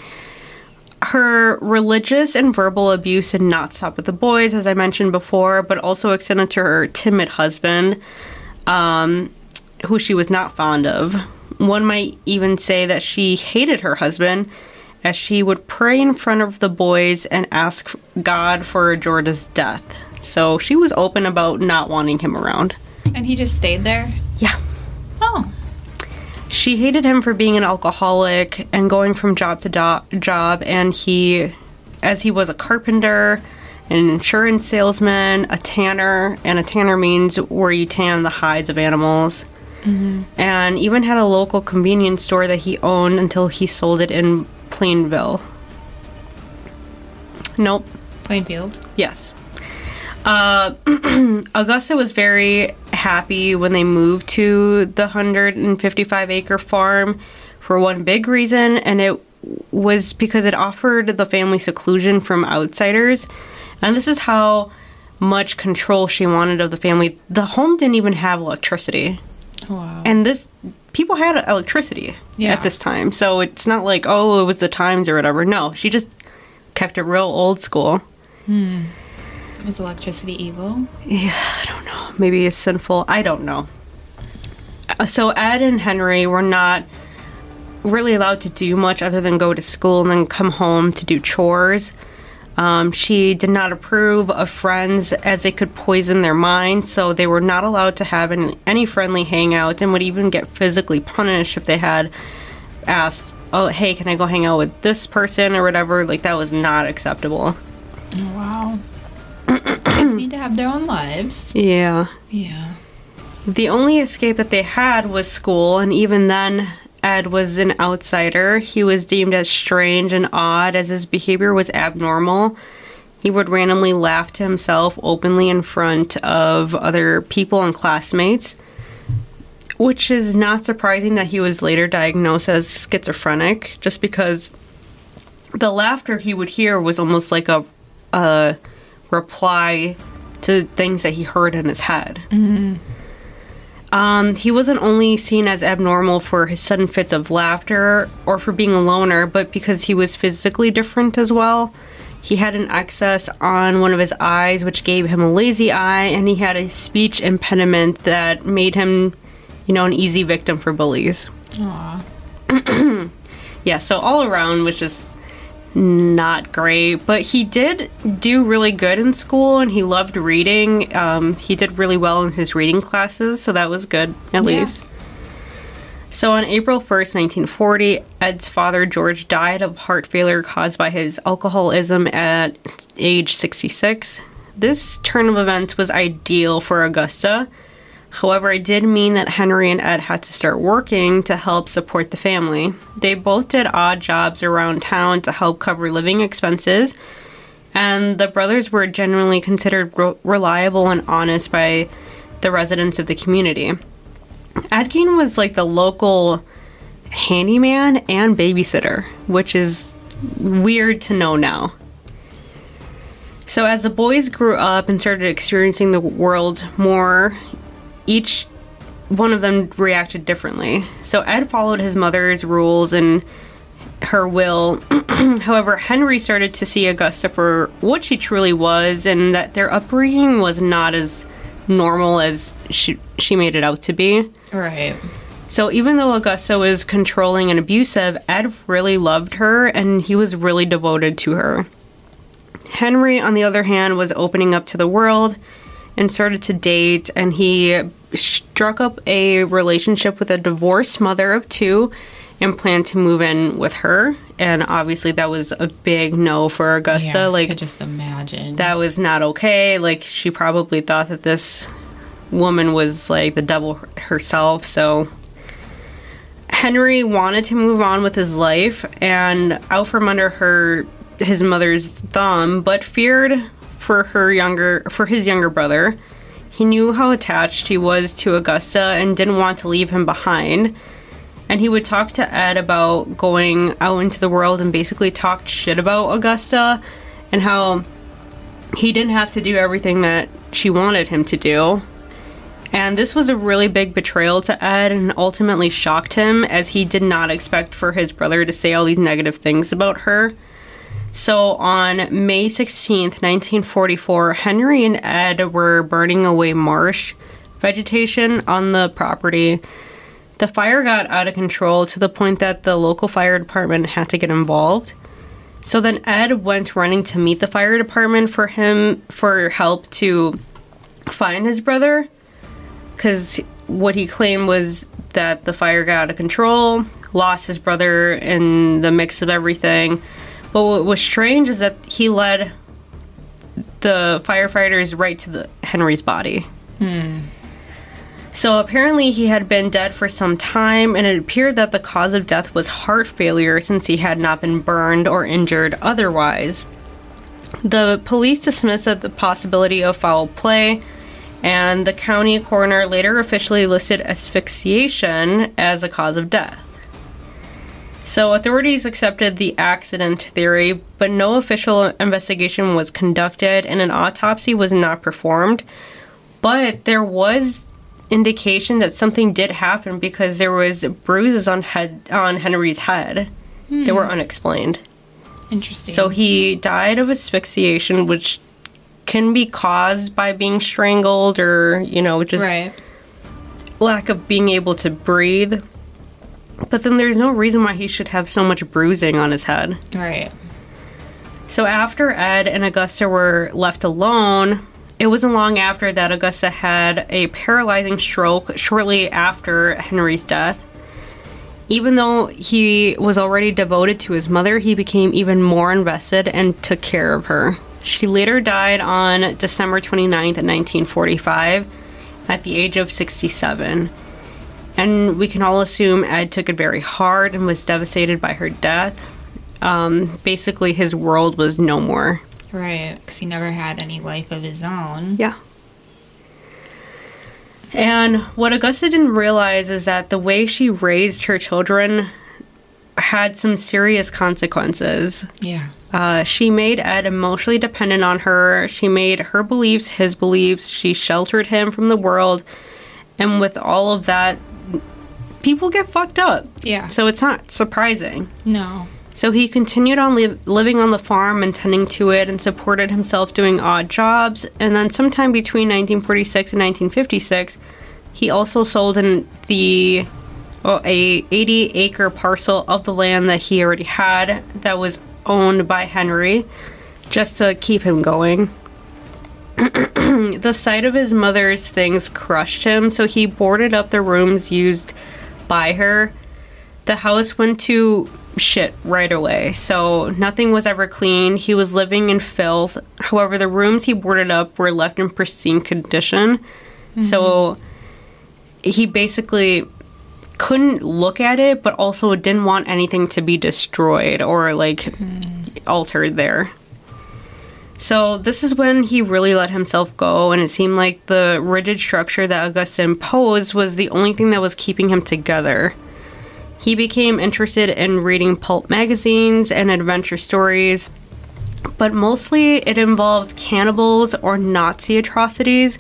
Her religious and verbal abuse did not stop with the boys, as I mentioned before, but also extended to her timid husband, um, who she was not fond of. One might even say that she hated her husband, as she would pray in front of the boys and ask God for George's death. So she was open about not wanting him around. And he just stayed there? Yeah. Oh. She hated him for being an alcoholic and going from job to do- job, and he, as he was a carpenter, an insurance salesman, a tanner, and a tanner means where you tan the hides of animals, and even had a local convenience store that he owned until he sold it in Plainville. Nope. Plainfield. Yes. Uh, Augusta was very happy when they moved to the 155 acre farm for one big reason, and it was because it offered the family seclusion from outsiders. And this is how much control she wanted of the family. The home didn't even have electricity. Wow. And this, people had electricity Yeah. at this time. So it's not like, oh, it was the times or whatever. No, she just kept it real old school. Was electricity evil? Yeah, I don't know. Maybe it's sinful. I don't know. Uh, So Ed and Henry were not really allowed to do much other than go to school and then come home to do chores. Um, she did not approve of friends as they could poison their minds, so they were not allowed to have an, any friendly hangouts and would even get physically punished if they had asked, Oh, hey, can I go hang out with this person or whatever? Like, that was not acceptable. Wow. Kids need to have their own lives. Yeah. Yeah. The only escape that they had was school, and even then, Ed was an outsider. He was deemed as strange and odd as his behavior was abnormal. He would randomly laugh to himself openly in front of other people and classmates, which is not surprising that he was later diagnosed as schizophrenic, just because the laughter he would hear was almost like a, a reply to things that he heard in his head. Mm-hmm. Um, he wasn't only seen as abnormal for his sudden fits of laughter or for being a loner, but because he was physically different as well. He had an excess on one of his eyes, which gave him a lazy eye, and he had a speech impediment that made him, you know, an easy victim for bullies. Aw. Yeah, so all around was just not great, but he did do really good in school and he loved reading. Um, he did really well in his reading classes, so that was good at Yeah. least. So on April 1st, 1940, Ed's father, George, died of heart failure caused by his alcoholism at age 66. This turn of events was ideal for Augusta. However, it did mean that Henry and Ed had to start working to help support the family. They both did odd jobs around town to help cover living expenses, and the brothers were generally considered re- reliable and honest by the residents of the community. Ed Gein was like the local handyman and babysitter, which is weird to know now. So, as the boys grew up and started experiencing the world more, each one of them reacted differently. So, Ed followed his mother's rules and her will. However, Henry started to see Augusta for what she truly was, and that their upbringing was not as normal as she, she made it out to be. Right. So even though Augusta was controlling and abusive, Ed really loved her and he was really devoted to her. Henry, on the other hand, was opening up to the world and started to date, and he struck up a relationship with a divorced mother of two and planned to move in with her. And obviously, that was a big no for Augusta. yeah, like, could just imagine. that was not okay. Like she probably thought that this woman was like the devil herself. So Henry wanted to move on with his life and out from under her his mother's thumb, but feared for her younger for his younger brother. He knew how attached he was to Augusta and didn't want to leave him behind. And he would talk to Ed about going out into the world and basically talked shit about Augusta and how he didn't have to do everything that she wanted him to do. And this was a really big betrayal to Ed and ultimately shocked him as he did not expect for his brother to say all these negative things about her. So on May 16th, 1944, Henry and Ed were burning away marsh vegetation on the property. The fire got out of control to the point that the local fire department had to get involved. So then Ed went running to meet the fire department for him for help to find his brother cuz what he claimed was that the fire got out of control, lost his brother in the mix of everything. But what was strange is that he led the firefighters right to the Henry's body. Hmm. So apparently he had been dead for some time, and it appeared that the cause of death was heart failure since he had not been burned or injured otherwise. The police dismissed the possibility of foul play, and the county coroner later officially listed asphyxiation as a cause of death. So authorities accepted the accident theory, but no official investigation was conducted and an autopsy was not performed. But there was indication that something did happen because there was bruises on head on Henry's head that were hmm. unexplained. Interesting. So he died of asphyxiation, which can be caused by being strangled or, you know, just right. lack of being able to breathe. But then there's no reason why he should have so much bruising on his head. Right. So after Ed and Augusta were left alone, it wasn't long after that Augusta had a paralyzing stroke shortly after Henry's death. Even though he was already devoted to his mother, he became even more invested and took care of her. She later died on December 29th, 1945, at the age of 67. And we can all assume Ed took it very hard and was devastated by her death. Um, basically, his world was no more. Right. Because he never had any life of his own. Yeah. And what Augusta didn't realize is that the way she raised her children had some serious consequences. Yeah. Uh, she made Ed emotionally dependent on her. She made her beliefs his beliefs. She sheltered him from the world. And with all of that, people get fucked up. Yeah. So it's not surprising. No. So he continued on li- living on the farm and tending to it and supported himself doing odd jobs. And then, sometime between 1946 and 1956, he also sold in the oh, a 80 acre parcel of the land that he already had that was owned by Henry, just to keep him going. the sight of his mother's things crushed him, so he boarded up the rooms used by her. The house went to shit right away, so nothing was ever clean. He was living in filth. However, the rooms he boarded up were left in pristine condition. So he basically couldn't look at it, but also didn't want anything to be destroyed or like hmm. altered there. So this is when he really let himself go, and it seemed like the rigid structure that Augusta imposed was the only thing that was keeping him together. He became interested in reading pulp magazines and adventure stories, but mostly it involved cannibals or Nazi atrocities,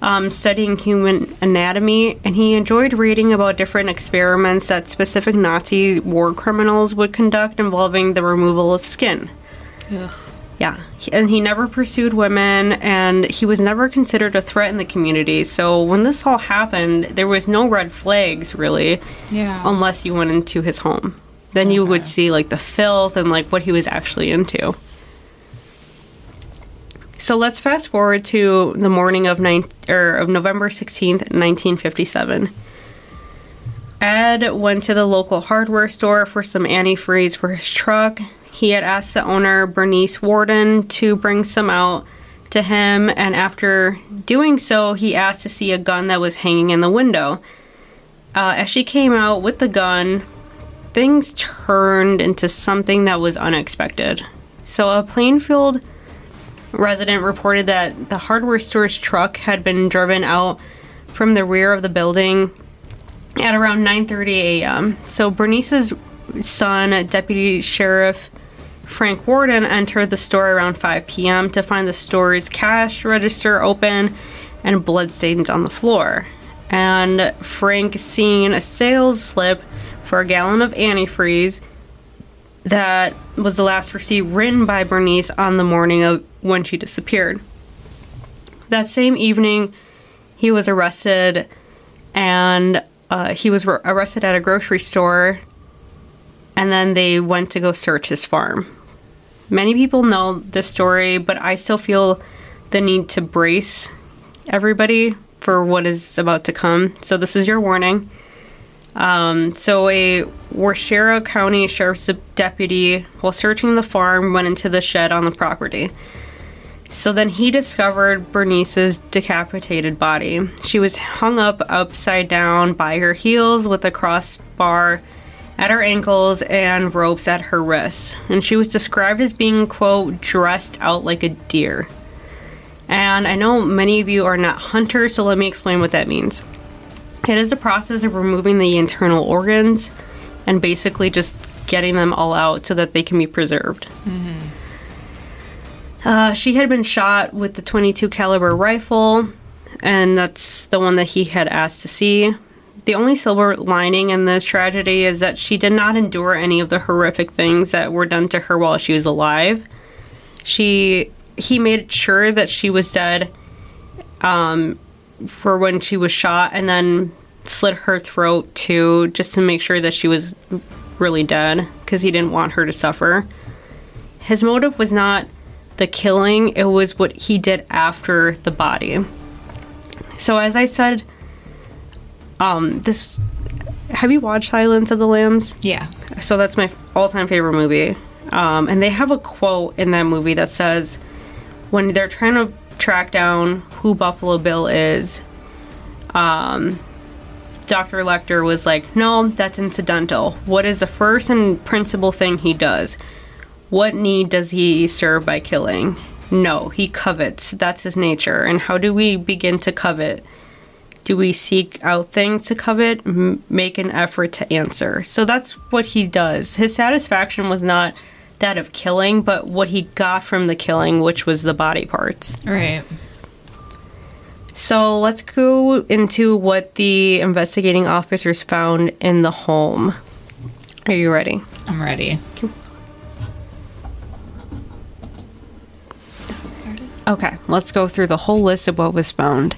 um, studying human anatomy, and he enjoyed reading about different experiments that specific Nazi war criminals would conduct involving the removal of skin. Ugh. Yeah, he- and he never pursued women, and he was never considered a threat in the community. So when this all happened, there was no red flags really, Yeah. unless you went into his home. Then you would see like the filth and like what he was actually into. So let's fast forward to the morning of nine or of November sixteenth, nineteen fifty seven. Ed went to the local hardware store for some antifreeze for his truck. He had asked the owner, Bernice Worden, to bring some out to him, and after doing so, he asked to see a gun that was hanging in the window. Uh, as she came out with the gun, things turned into something that was unexpected. So, a Plainfield resident reported that the hardware store's truck had been driven out from the rear of the building at around 9:30 a.m. So Bernice's son, Deputy Sheriff Frank Worden, entered the store around 5 p.m. to find the store's cash register open and bloodstains on the floor. And Frank seen a sales slip for a gallon of antifreeze that was the last receipt written by Bernice on the morning of when she disappeared. That same evening, he was arrested and uh, he was re- arrested at a grocery store and then they went to go search his farm. Many people know this story, but I still feel the need to brace everybody for what is about to come. So, this is your warning. Um, so, a Waushara County Sheriff's deputy, while searching the farm, went into the shed on the property. So then he discovered Bernice's decapitated body. She was hung up upside down by her heels with a crossbar at her ankles and ropes at her wrists. And she was described as being, quote, dressed out like a deer. And I know many of you are not hunters, so let me explain what that means. It is a process of removing the internal organs and basically just getting them all out so that they can be preserved. Uh, she had been shot with the 22 caliber rifle, and that's the one that he had asked to see. The only silver lining in this tragedy is that she did not endure any of the horrific things that were done to her while she was alive. She he made sure that she was dead um, for when she was shot, and then slit her throat too, just to make sure that she was really dead, because he didn't want her to suffer. His motive was not the killing, it was what he did after the body. So as I said, um this have you watched Silence of the Lambs? Yeah. So that's my all-time favorite movie. Um, and they have a quote in that movie that says, when they're trying to track down who Buffalo Bill is, um, Dr. Lecter was like, no, that's incidental. What is the first and principal thing he does? What need does he serve by killing? No, he covets. That's his nature. And how do we begin to covet? Do we seek out things to covet? M- make an effort to answer. So that's what he does. His satisfaction was not that of killing, but what he got from the killing, which was the body parts. Right. So let's go into what the investigating officers found in the home. Are you ready? I'm ready. Okay, let's go through the whole list of what was found.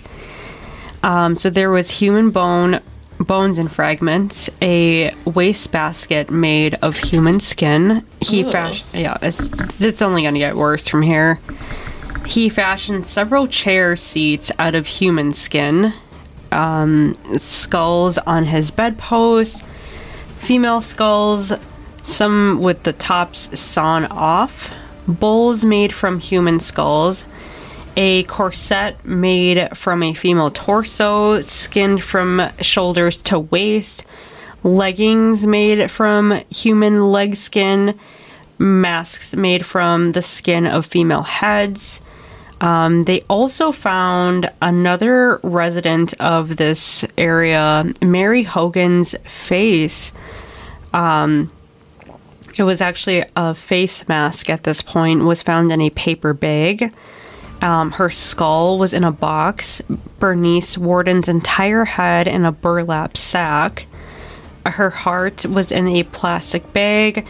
Um, so there was human bone, bones and fragments, a waste basket made of human skin. He fashioned, yeah, it's it's only gonna get worse from here. He fashioned several chair seats out of human skin, um, skulls on his bedpost, female skulls, some with the tops sawn off, bowls made from human skulls, a corset made from a female torso, skinned from shoulders to waist, leggings made from human leg skin, masks made from the skin of female heads. Um, they also found another resident of this area, Mary Hogan's face. Um, it was actually a face mask at this point, was found in a paper bag. Um, her skull was in a box. Bernice Worden's entire head in a burlap sack. Her heart was in a plastic bag.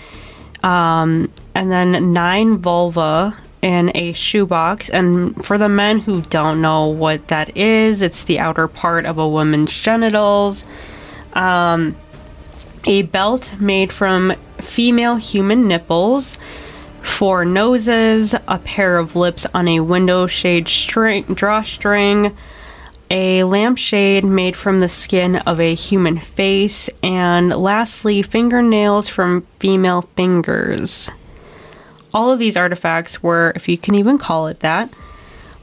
Um, and then nine vulva in a shoebox. And for the men who don't know what that is, it's the outer part of a woman's genitals. Um, a belt made from female human nipples, four noses, a pair of lips on a window shade string, drawstring, a lampshade made from the skin of a human face, and lastly, fingernails from female fingers. All of these artifacts were, if you can even call it that,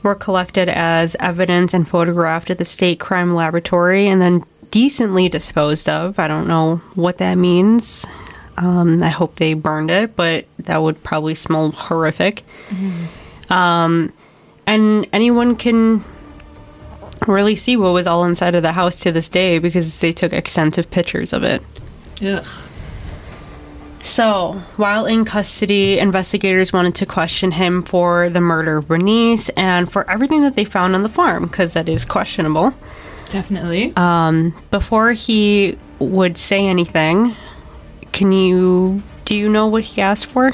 were collected as evidence and photographed at the state crime laboratory and then decently disposed of. I don't know what that means. Um, I hope they burned it, but that would probably smell horrific. Um, and anyone can really see what was all inside of the house to this day because they took extensive pictures of it. Ugh. So, while in custody, investigators wanted to question him for the murder of Bernice and for everything that they found on the farm, because that is questionable. Definitely. Um, before he would say anything, can you do you know what he asked for?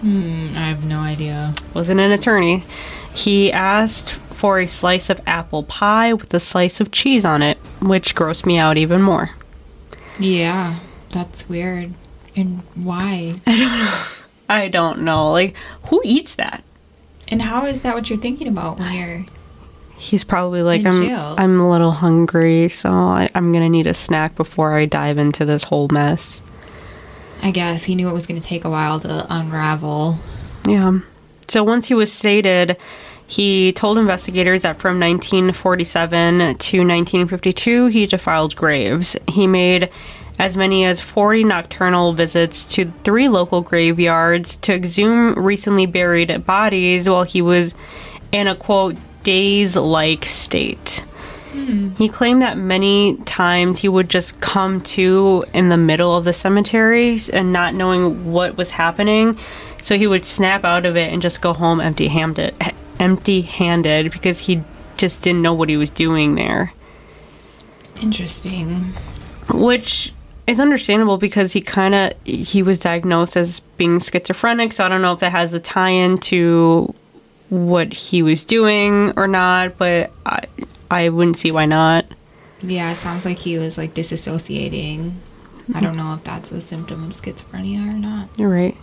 Hmm, I have no idea. Wasn't an attorney. He asked for a slice of apple pie with a slice of cheese on it, which grossed me out even more. Yeah, that's weird. And why? I don't know. I don't know. Like, who eats that? And how is that what you're thinking about when you're He's probably like, I'm, jail. I'm a little hungry, so I, I'm gonna need a snack before I dive into this whole mess. I guess he knew it was going to take a while to unravel. Yeah. So once he was stated, he told investigators that from 1947 to 1952, he defiled graves. He made as many as 40 nocturnal visits to three local graveyards to exhume recently buried bodies while he was in a quote, daze like state. He claimed that many times he would just come to in the middle of the cemetery and not knowing what was happening. So he would snap out of it and just go home empty handed empty handed because he just didn't know what he was doing there. Interesting. Which is understandable because he kind of he was diagnosed as being schizophrenic, so I don't know if that has a tie-in to what he was doing or not, but I I wouldn't see why not. Yeah, it sounds like he was like disassociating. I don't know if that's a symptom of schizophrenia or not. You're right.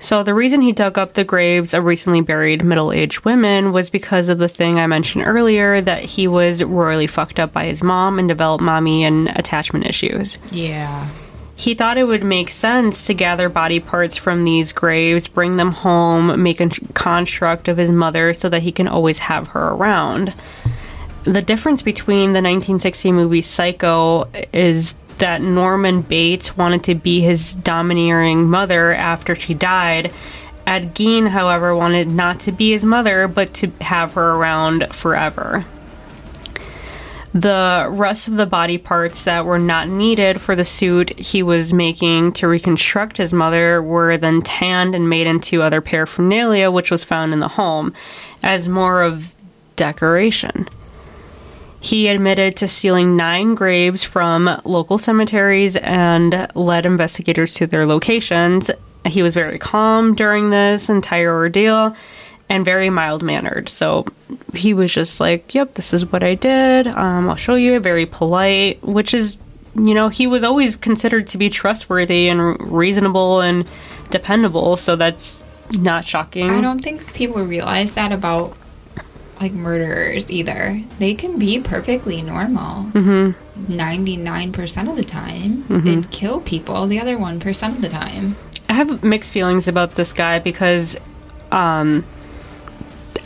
So the reason he dug up the graves of recently buried middle-aged women was because of the thing I mentioned earlier that he was royally fucked up by his mom and developed mommy and attachment issues. Yeah. He thought it would make sense to gather body parts from these graves, bring them home, make a construct of his mother so that he can always have her around. The difference between the 1960 movie Psycho is that Norman Bates wanted to be his domineering mother after she died. Ed Gein, however, wanted not to be his mother, but to have her around forever. The rest of the body parts that were not needed for the suit he was making to reconstruct his mother were then tanned and made into other paraphernalia, which was found in the home, as more of decoration. He admitted to stealing nine graves from local cemeteries and led investigators to their locations. He was very calm during this entire ordeal and very mild mannered. So he was just like, Yep, this is what I did. Um, I'll show you. Very polite, which is, you know, he was always considered to be trustworthy and reasonable and dependable. So that's not shocking. I don't think people realize that about like murderers either. They can be perfectly normal. Mm-hmm. 99% of the time and kill people the other 1% of the time. I have mixed feelings about this guy because um,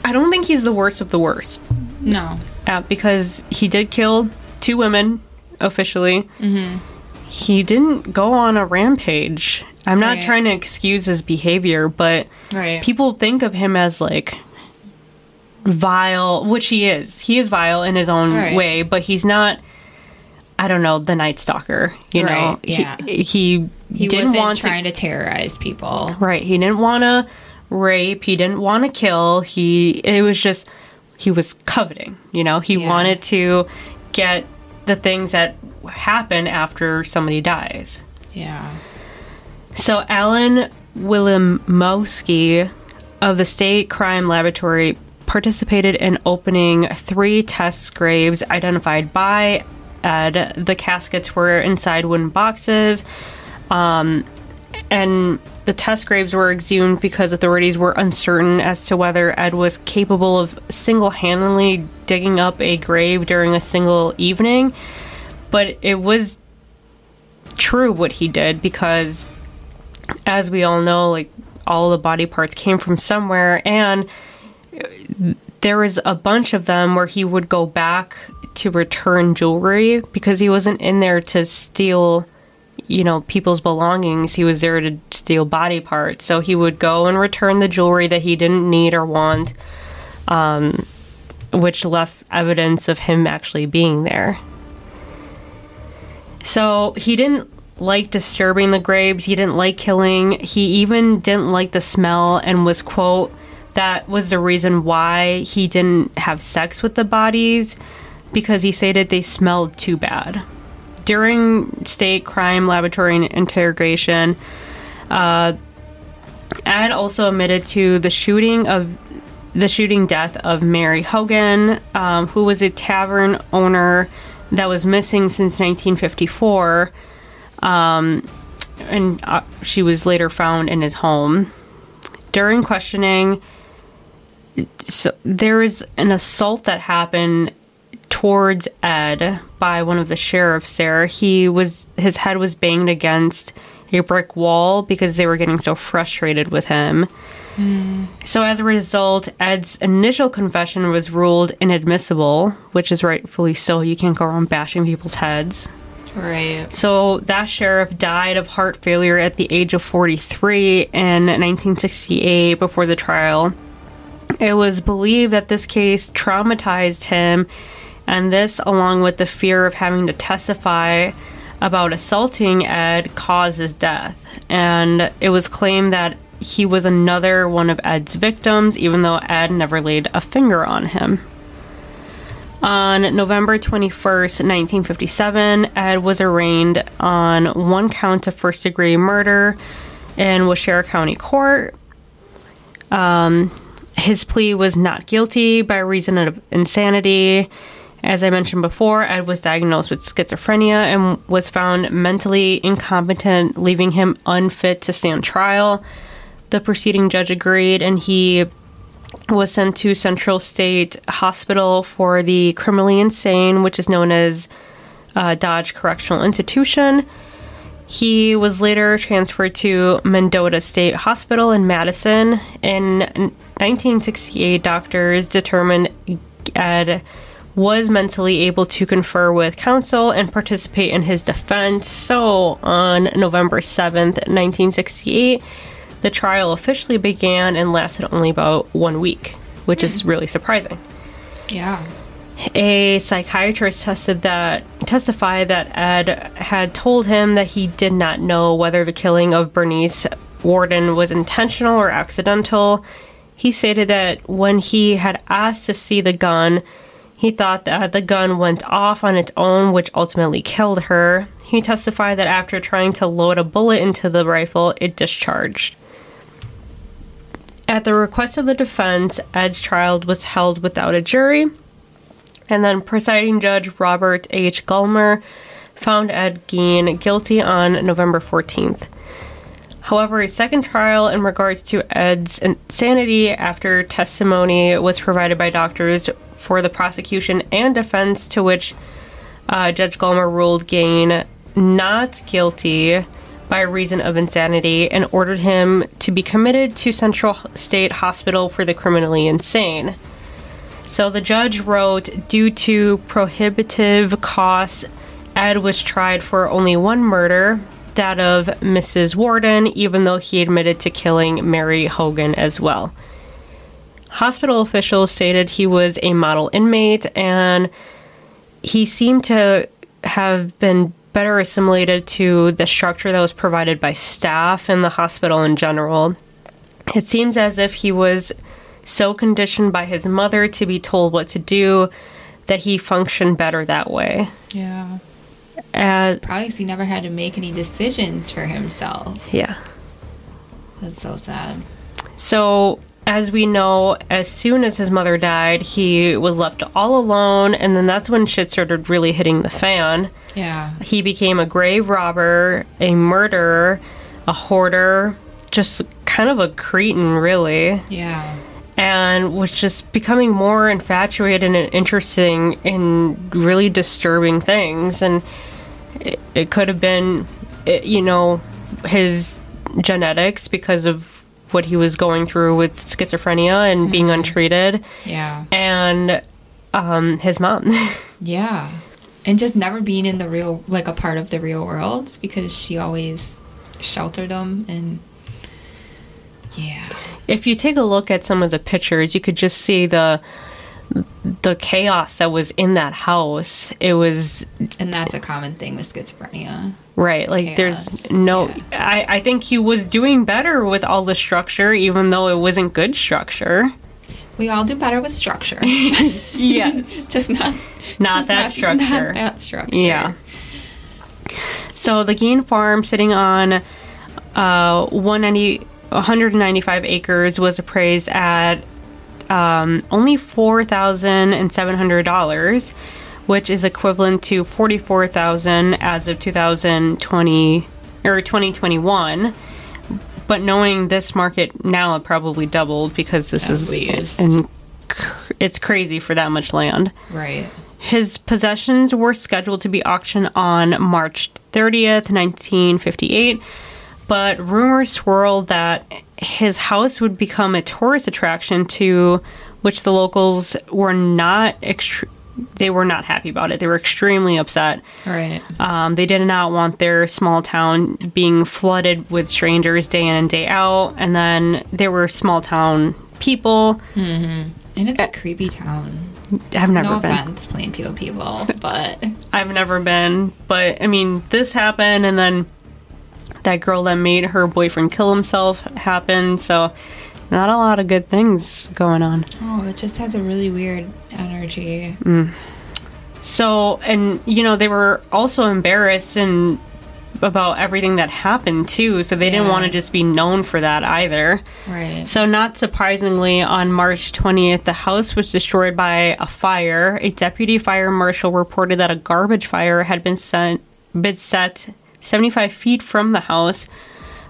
I don't think he's the worst of the worst. No. Uh, because he did kill two women officially. Mm-hmm. He didn't go on a rampage. I'm not Right. trying to excuse his behavior, but Right. people think of him as like vile, which he is. He is vile in his own Right. way, but he's not. I don't know the Night Stalker. You know, yeah. he he, he didn't want to trying to terrorize people. Right. He didn't want to rape. He didn't want to kill. He. It was just he was coveting. You know, he Yeah. wanted to get the things that happen after somebody dies. Yeah. So Alan Wilimowski of the State Crime Laboratory participated in opening three test graves identified by Ed. The caskets were inside wooden boxes, um, and the test graves were exhumed because authorities were uncertain as to whether Ed was capable of single-handedly digging up a grave during a single evening. But it was true what he did because as we all know, like all the body parts came from somewhere, and there was a bunch of them where he would go back to return jewelry because he wasn't in there to steal, you know, people's belongings. He was there to steal body parts. So he would go and return the jewelry that he didn't need or want, um, which left evidence of him actually being there. So he didn't like disturbing the graves. He didn't like killing. He even didn't like the smell and was, quote, that was the reason why he didn't have sex with the bodies because he stated they smelled too bad. During state crime laboratory interrogation, uh, Ed also admitted to the shooting of the shooting death of Mary Hogan, um, who was a tavern owner that was missing since 1954. Um, and uh, she was later found in his home. During questioning, so there was an assault that happened towards Ed by one of the sheriffs there. He was his head was banged against a brick wall because they were getting so frustrated with him. Hmm. So as a result, Ed's initial confession was ruled inadmissible, which is rightfully so. You can't go around bashing people's heads. Right. So that sheriff died of heart failure at the age of 43 in 1968 before the trial. It was believed that this case traumatized him, and this, along with the fear of having to testify about assaulting Ed, caused his death. And it was claimed that he was another one of Ed's victims, even though Ed never laid a finger on him. On November 21st, 1957, Ed was arraigned on one count of first degree murder in Waushara County Court. Um, his plea was not guilty by reason of insanity. As I mentioned before, Ed was diagnosed with schizophrenia and was found mentally incompetent, leaving him unfit to stand trial. The proceeding judge agreed, and he was sent to Central State Hospital for the criminally insane, which is known as uh, Dodge Correctional Institution. He was later transferred to Mendota State Hospital in Madison. In 1968, doctors determined Ed was mentally able to confer with counsel and participate in his defense. So, on November 7th, 1968, the trial officially began and lasted only about one week, which is hmm. really surprising. Yeah. A psychiatrist tested that testified that Ed had told him that he did not know whether the killing of Bernice Worden was intentional or accidental. He stated that when he had asked to see the gun, he thought that the gun went off on its own, which ultimately killed her. He testified that after trying to load a bullet into the rifle, it discharged. At the request of the defense, Ed's trial was held without a jury, and then presiding judge Robert H. Gollmar found Ed Gein guilty on November 14th. However, a second trial in regards to Ed's insanity after testimony was provided by doctors for the prosecution and defense, to which uh, Judge Gollmar ruled Gein not guilty by reason of insanity and ordered him to be committed to Central State Hospital for the criminally insane. So the judge wrote, due to prohibitive costs, Ed was tried for only one murder, that of Mrs. Worden, even though he admitted to killing Mary Hogan as well. Hospital officials stated he was a model inmate and he seemed to have been better assimilated to the structure that was provided by staff and the hospital in general. It seems as if he was so conditioned by his mother to be told what to do that he functioned better that way. Yeah. Uh, Probably he never had to make any decisions for himself. yeah. That's so sad. So, as we know, as soon as his mother died, he was left all alone, and then that's when shit started really hitting the fan. Yeah. He became a grave robber, a murderer, a hoarder, just kind of a cretin, really, Yeah. and was just becoming more infatuated and interesting in really disturbing things. And it, it could have been, it, you know, his genetics because of what he was going through with schizophrenia and being untreated, Yeah. and um, his mom. Yeah. And just never being in the real, like a part of the real world because she always sheltered him and. Yeah. if you take a look at some of the pictures, you could just see the the chaos that was in that house. It was And that's a common thing with schizophrenia. Right. Like Chaos. there's no Yeah. I, I think he was doing better with all the structure, even though it wasn't good structure. We all do better with structure. Yes. just not Not just that structure. Not that structure. Yeah. So the Gein farm sitting on uh 190 195 acres was appraised at um, only four thousand and seven hundred dollars, which is equivalent to forty four thousand as of two thousand twenty or twenty twenty one. But knowing this market now, it probably doubled because this At is and it's crazy for that much land. Right. His possessions were scheduled to be auctioned on March 30th, 1958, but rumors swirled that his house would become a tourist attraction to which the locals were not ext- they were not happy about it. They were extremely upset. Right. Um, they did not want their small town being flooded with strangers day in and day out. And then there were small town people. And it's a creepy town. I've never no been. offense, Plainfield people, but I've never been, but I mean, this happened, and then that girl that made her boyfriend kill himself happened. So, not a lot of good things going on. oh, it just has a really weird energy. Mm. So, and you know, they were also embarrassed and about everything that happened too. So they didn't want to just be known for that either. Right. So, not surprisingly, on March 20th, the house was destroyed by a fire. A deputy fire marshal reported that a garbage fire had been sent, been set 75 feet from the house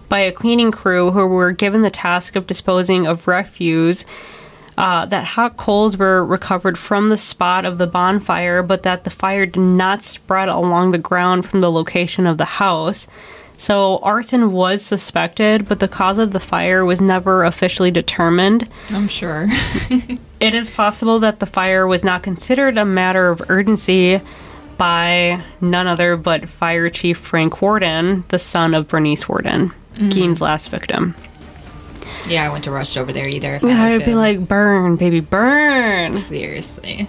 by a cleaning crew who were given the task of disposing of refuse. Uh, that hot coals were recovered from the spot of the bonfire, but that the fire did not spread along the ground from the location of the house. So, arson was suspected, but the cause of the fire was never officially determined. I'm sure. It is possible that the fire was not considered a matter of urgency by none other but Fire Chief Frank Worden, the son of Bernice Worden, Gein's last victim. yeah, I went to rush over there either. If I I'd be like, burn, baby, burn. seriously.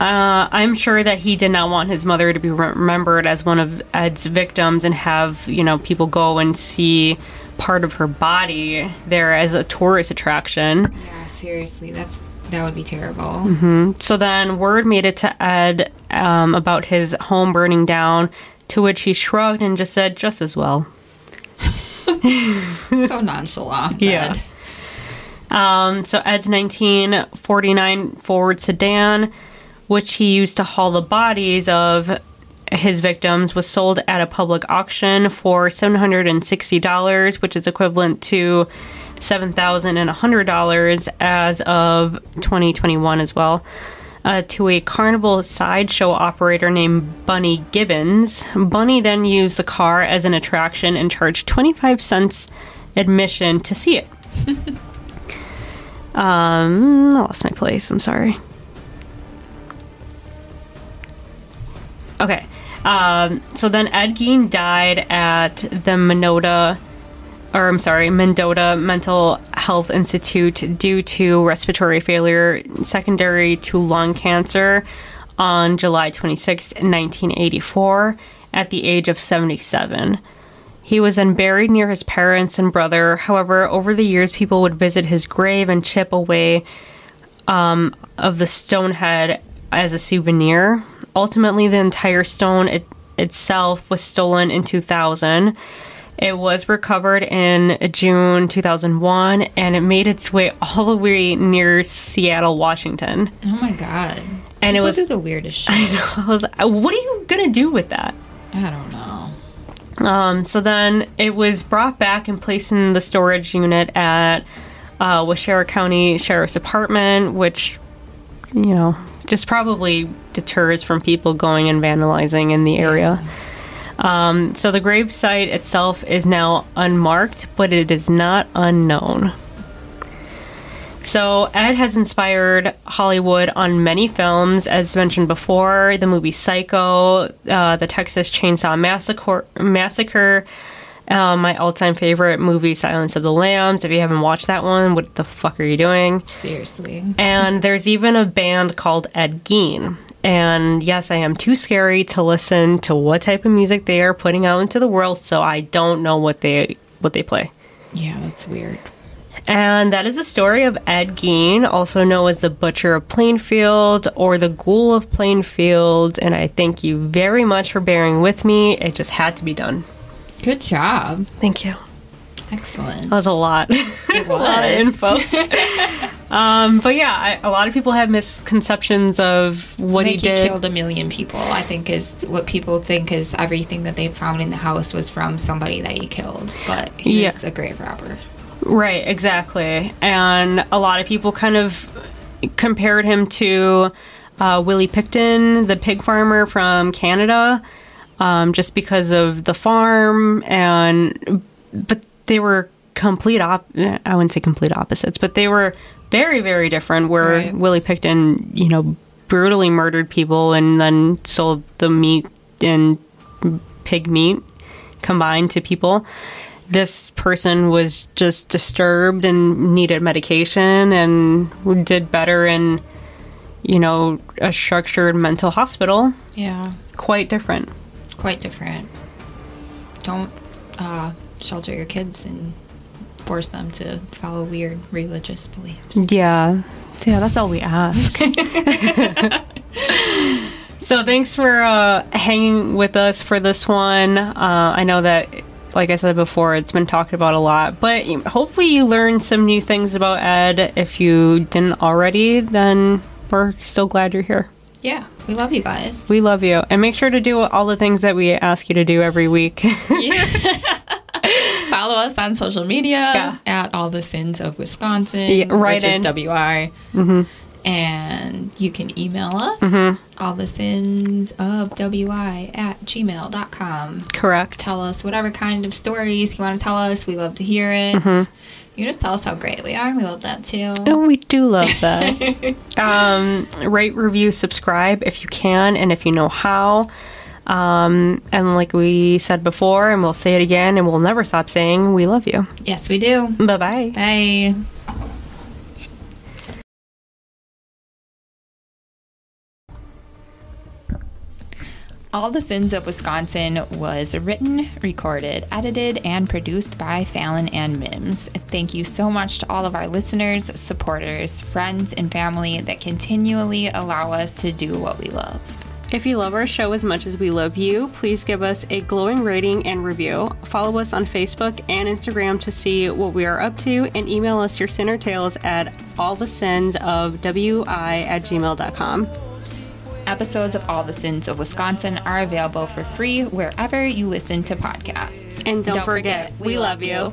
Uh, I'm sure that he did not want his mother to be re- remembered as one of Ed's victims and have, you know, people go and see part of her body there as a tourist attraction. Yeah, seriously, that's that would be terrible. So then word made it to Ed um, about his home burning down, to which he shrugged and just said, just as well. So nonchalant. Yeah. Um, so Ed's 1949 Ford sedan, which he used to haul the bodies of his victims, was sold at a public auction for $760, which is equivalent to $7,100 as of 2021 as well. Uh, to a carnival sideshow operator named Bunny Gibbons. Bunny then used the car as an attraction and charged 25 cents admission to see it. Um, I lost my place. I'm sorry. Okay. Um, so then Ed Gein died at the Minota, or I'm sorry, Mendota Mental Health Institute due to respiratory failure secondary to lung cancer on July 26, 1984, at the age of 77. He was then buried near his parents and brother. However, over the years, people would visit his grave and chip away um, of the stone head as a souvenir. Ultimately, the entire stone it, itself was stolen in 2000. It was recovered in June 2001 and it made its way all the way near Seattle, Washington. Oh my god. And it was- do the weirdest shit. I was, like, what are you gonna do with that? I don't know. Um, so then it was brought back and placed in the storage unit at uh, Waushara County Sheriff's Department, which, you know, just probably deters from people going and vandalizing in the area. Um, so the grave site itself is now unmarked, but it is not unknown. So Ed has inspired Hollywood on many films, as mentioned before. The movie Psycho, uh, the Texas Chainsaw Massacre, Massacre. Uh, my all-time favorite movie, Silence of the Lambs. If you haven't watched that one, what the fuck are you doing? Seriously. And there's even a band called Ed Gein. And yes, I am too scary to listen to what type of music they are putting out into the world, so I don't know what they what they play. Yeah, that's weird. And that is the story of Ed Gein, also known as the Butcher of Plainfield or the Ghoul of Plainfield. And I thank you very much for bearing with me. It just had to be done. Good job. Thank you. Excellent. That was a lot. It a lot of info. um, but yeah, I, a lot of people have misconceptions of what he did. killed a million people. I think is what people think is everything that they found in the house was from somebody that he killed. But he Yeah. was a grave robber. Right, exactly. And a lot of people kind of compared him to uh, Willie Pickton, the pig farmer from Canada, um, just because of the farm and but they were complete op I wouldn't say complete opposites, but they were very very different where Right. Willie Pickton, you know, brutally murdered people and then sold the meat and pig meat combined to people. This person was just disturbed and needed medication and did better in, you know, a structured mental hospital. Yeah. Quite different. Quite different. Don't uh, shelter your kids and force them to follow weird religious beliefs. Yeah. Yeah, that's all we ask. so thanks for uh, hanging with us for this one. Uh, I know that, like I said before, it's been talked about a lot, but hopefully you learned some new things about Ed. If you didn't already, then we're still glad you're here. Yeah. We love you guys. We love you. And make sure to do all the things that we ask you to do every week. Follow us on social media Yeah. at All the Sins of Wisconsin, Yeah, right which in. is WI. Mm-hmm. And you can email us, all the sins of WI at gmail.com. Correct. Tell us whatever kind of stories you want to tell us. We love to hear it. Mm-hmm. You just tell us how great we are. We love that too. Oh, we do love that. um, rate, review, subscribe if you can and if you know how. Um, and like we said before, and we'll say it again, and we'll never stop saying, we love you. Yes, we do. Bye bye. Bye. All the Sins of Wisconsin was written, recorded, edited, and produced by Fallon and Mims. Thank you so much to all of our listeners, supporters, friends, and family that continually allow us to do what we love. If you love our show as much as we love you, please give us a glowing rating and review. Follow us on Facebook and Instagram to see what we are up to, and email us your sin or tales at allthesinsofwi at gmail.com. Episodes of All the Sins of Wisconsin are available for free wherever you listen to podcasts. And don't, forget, we love you.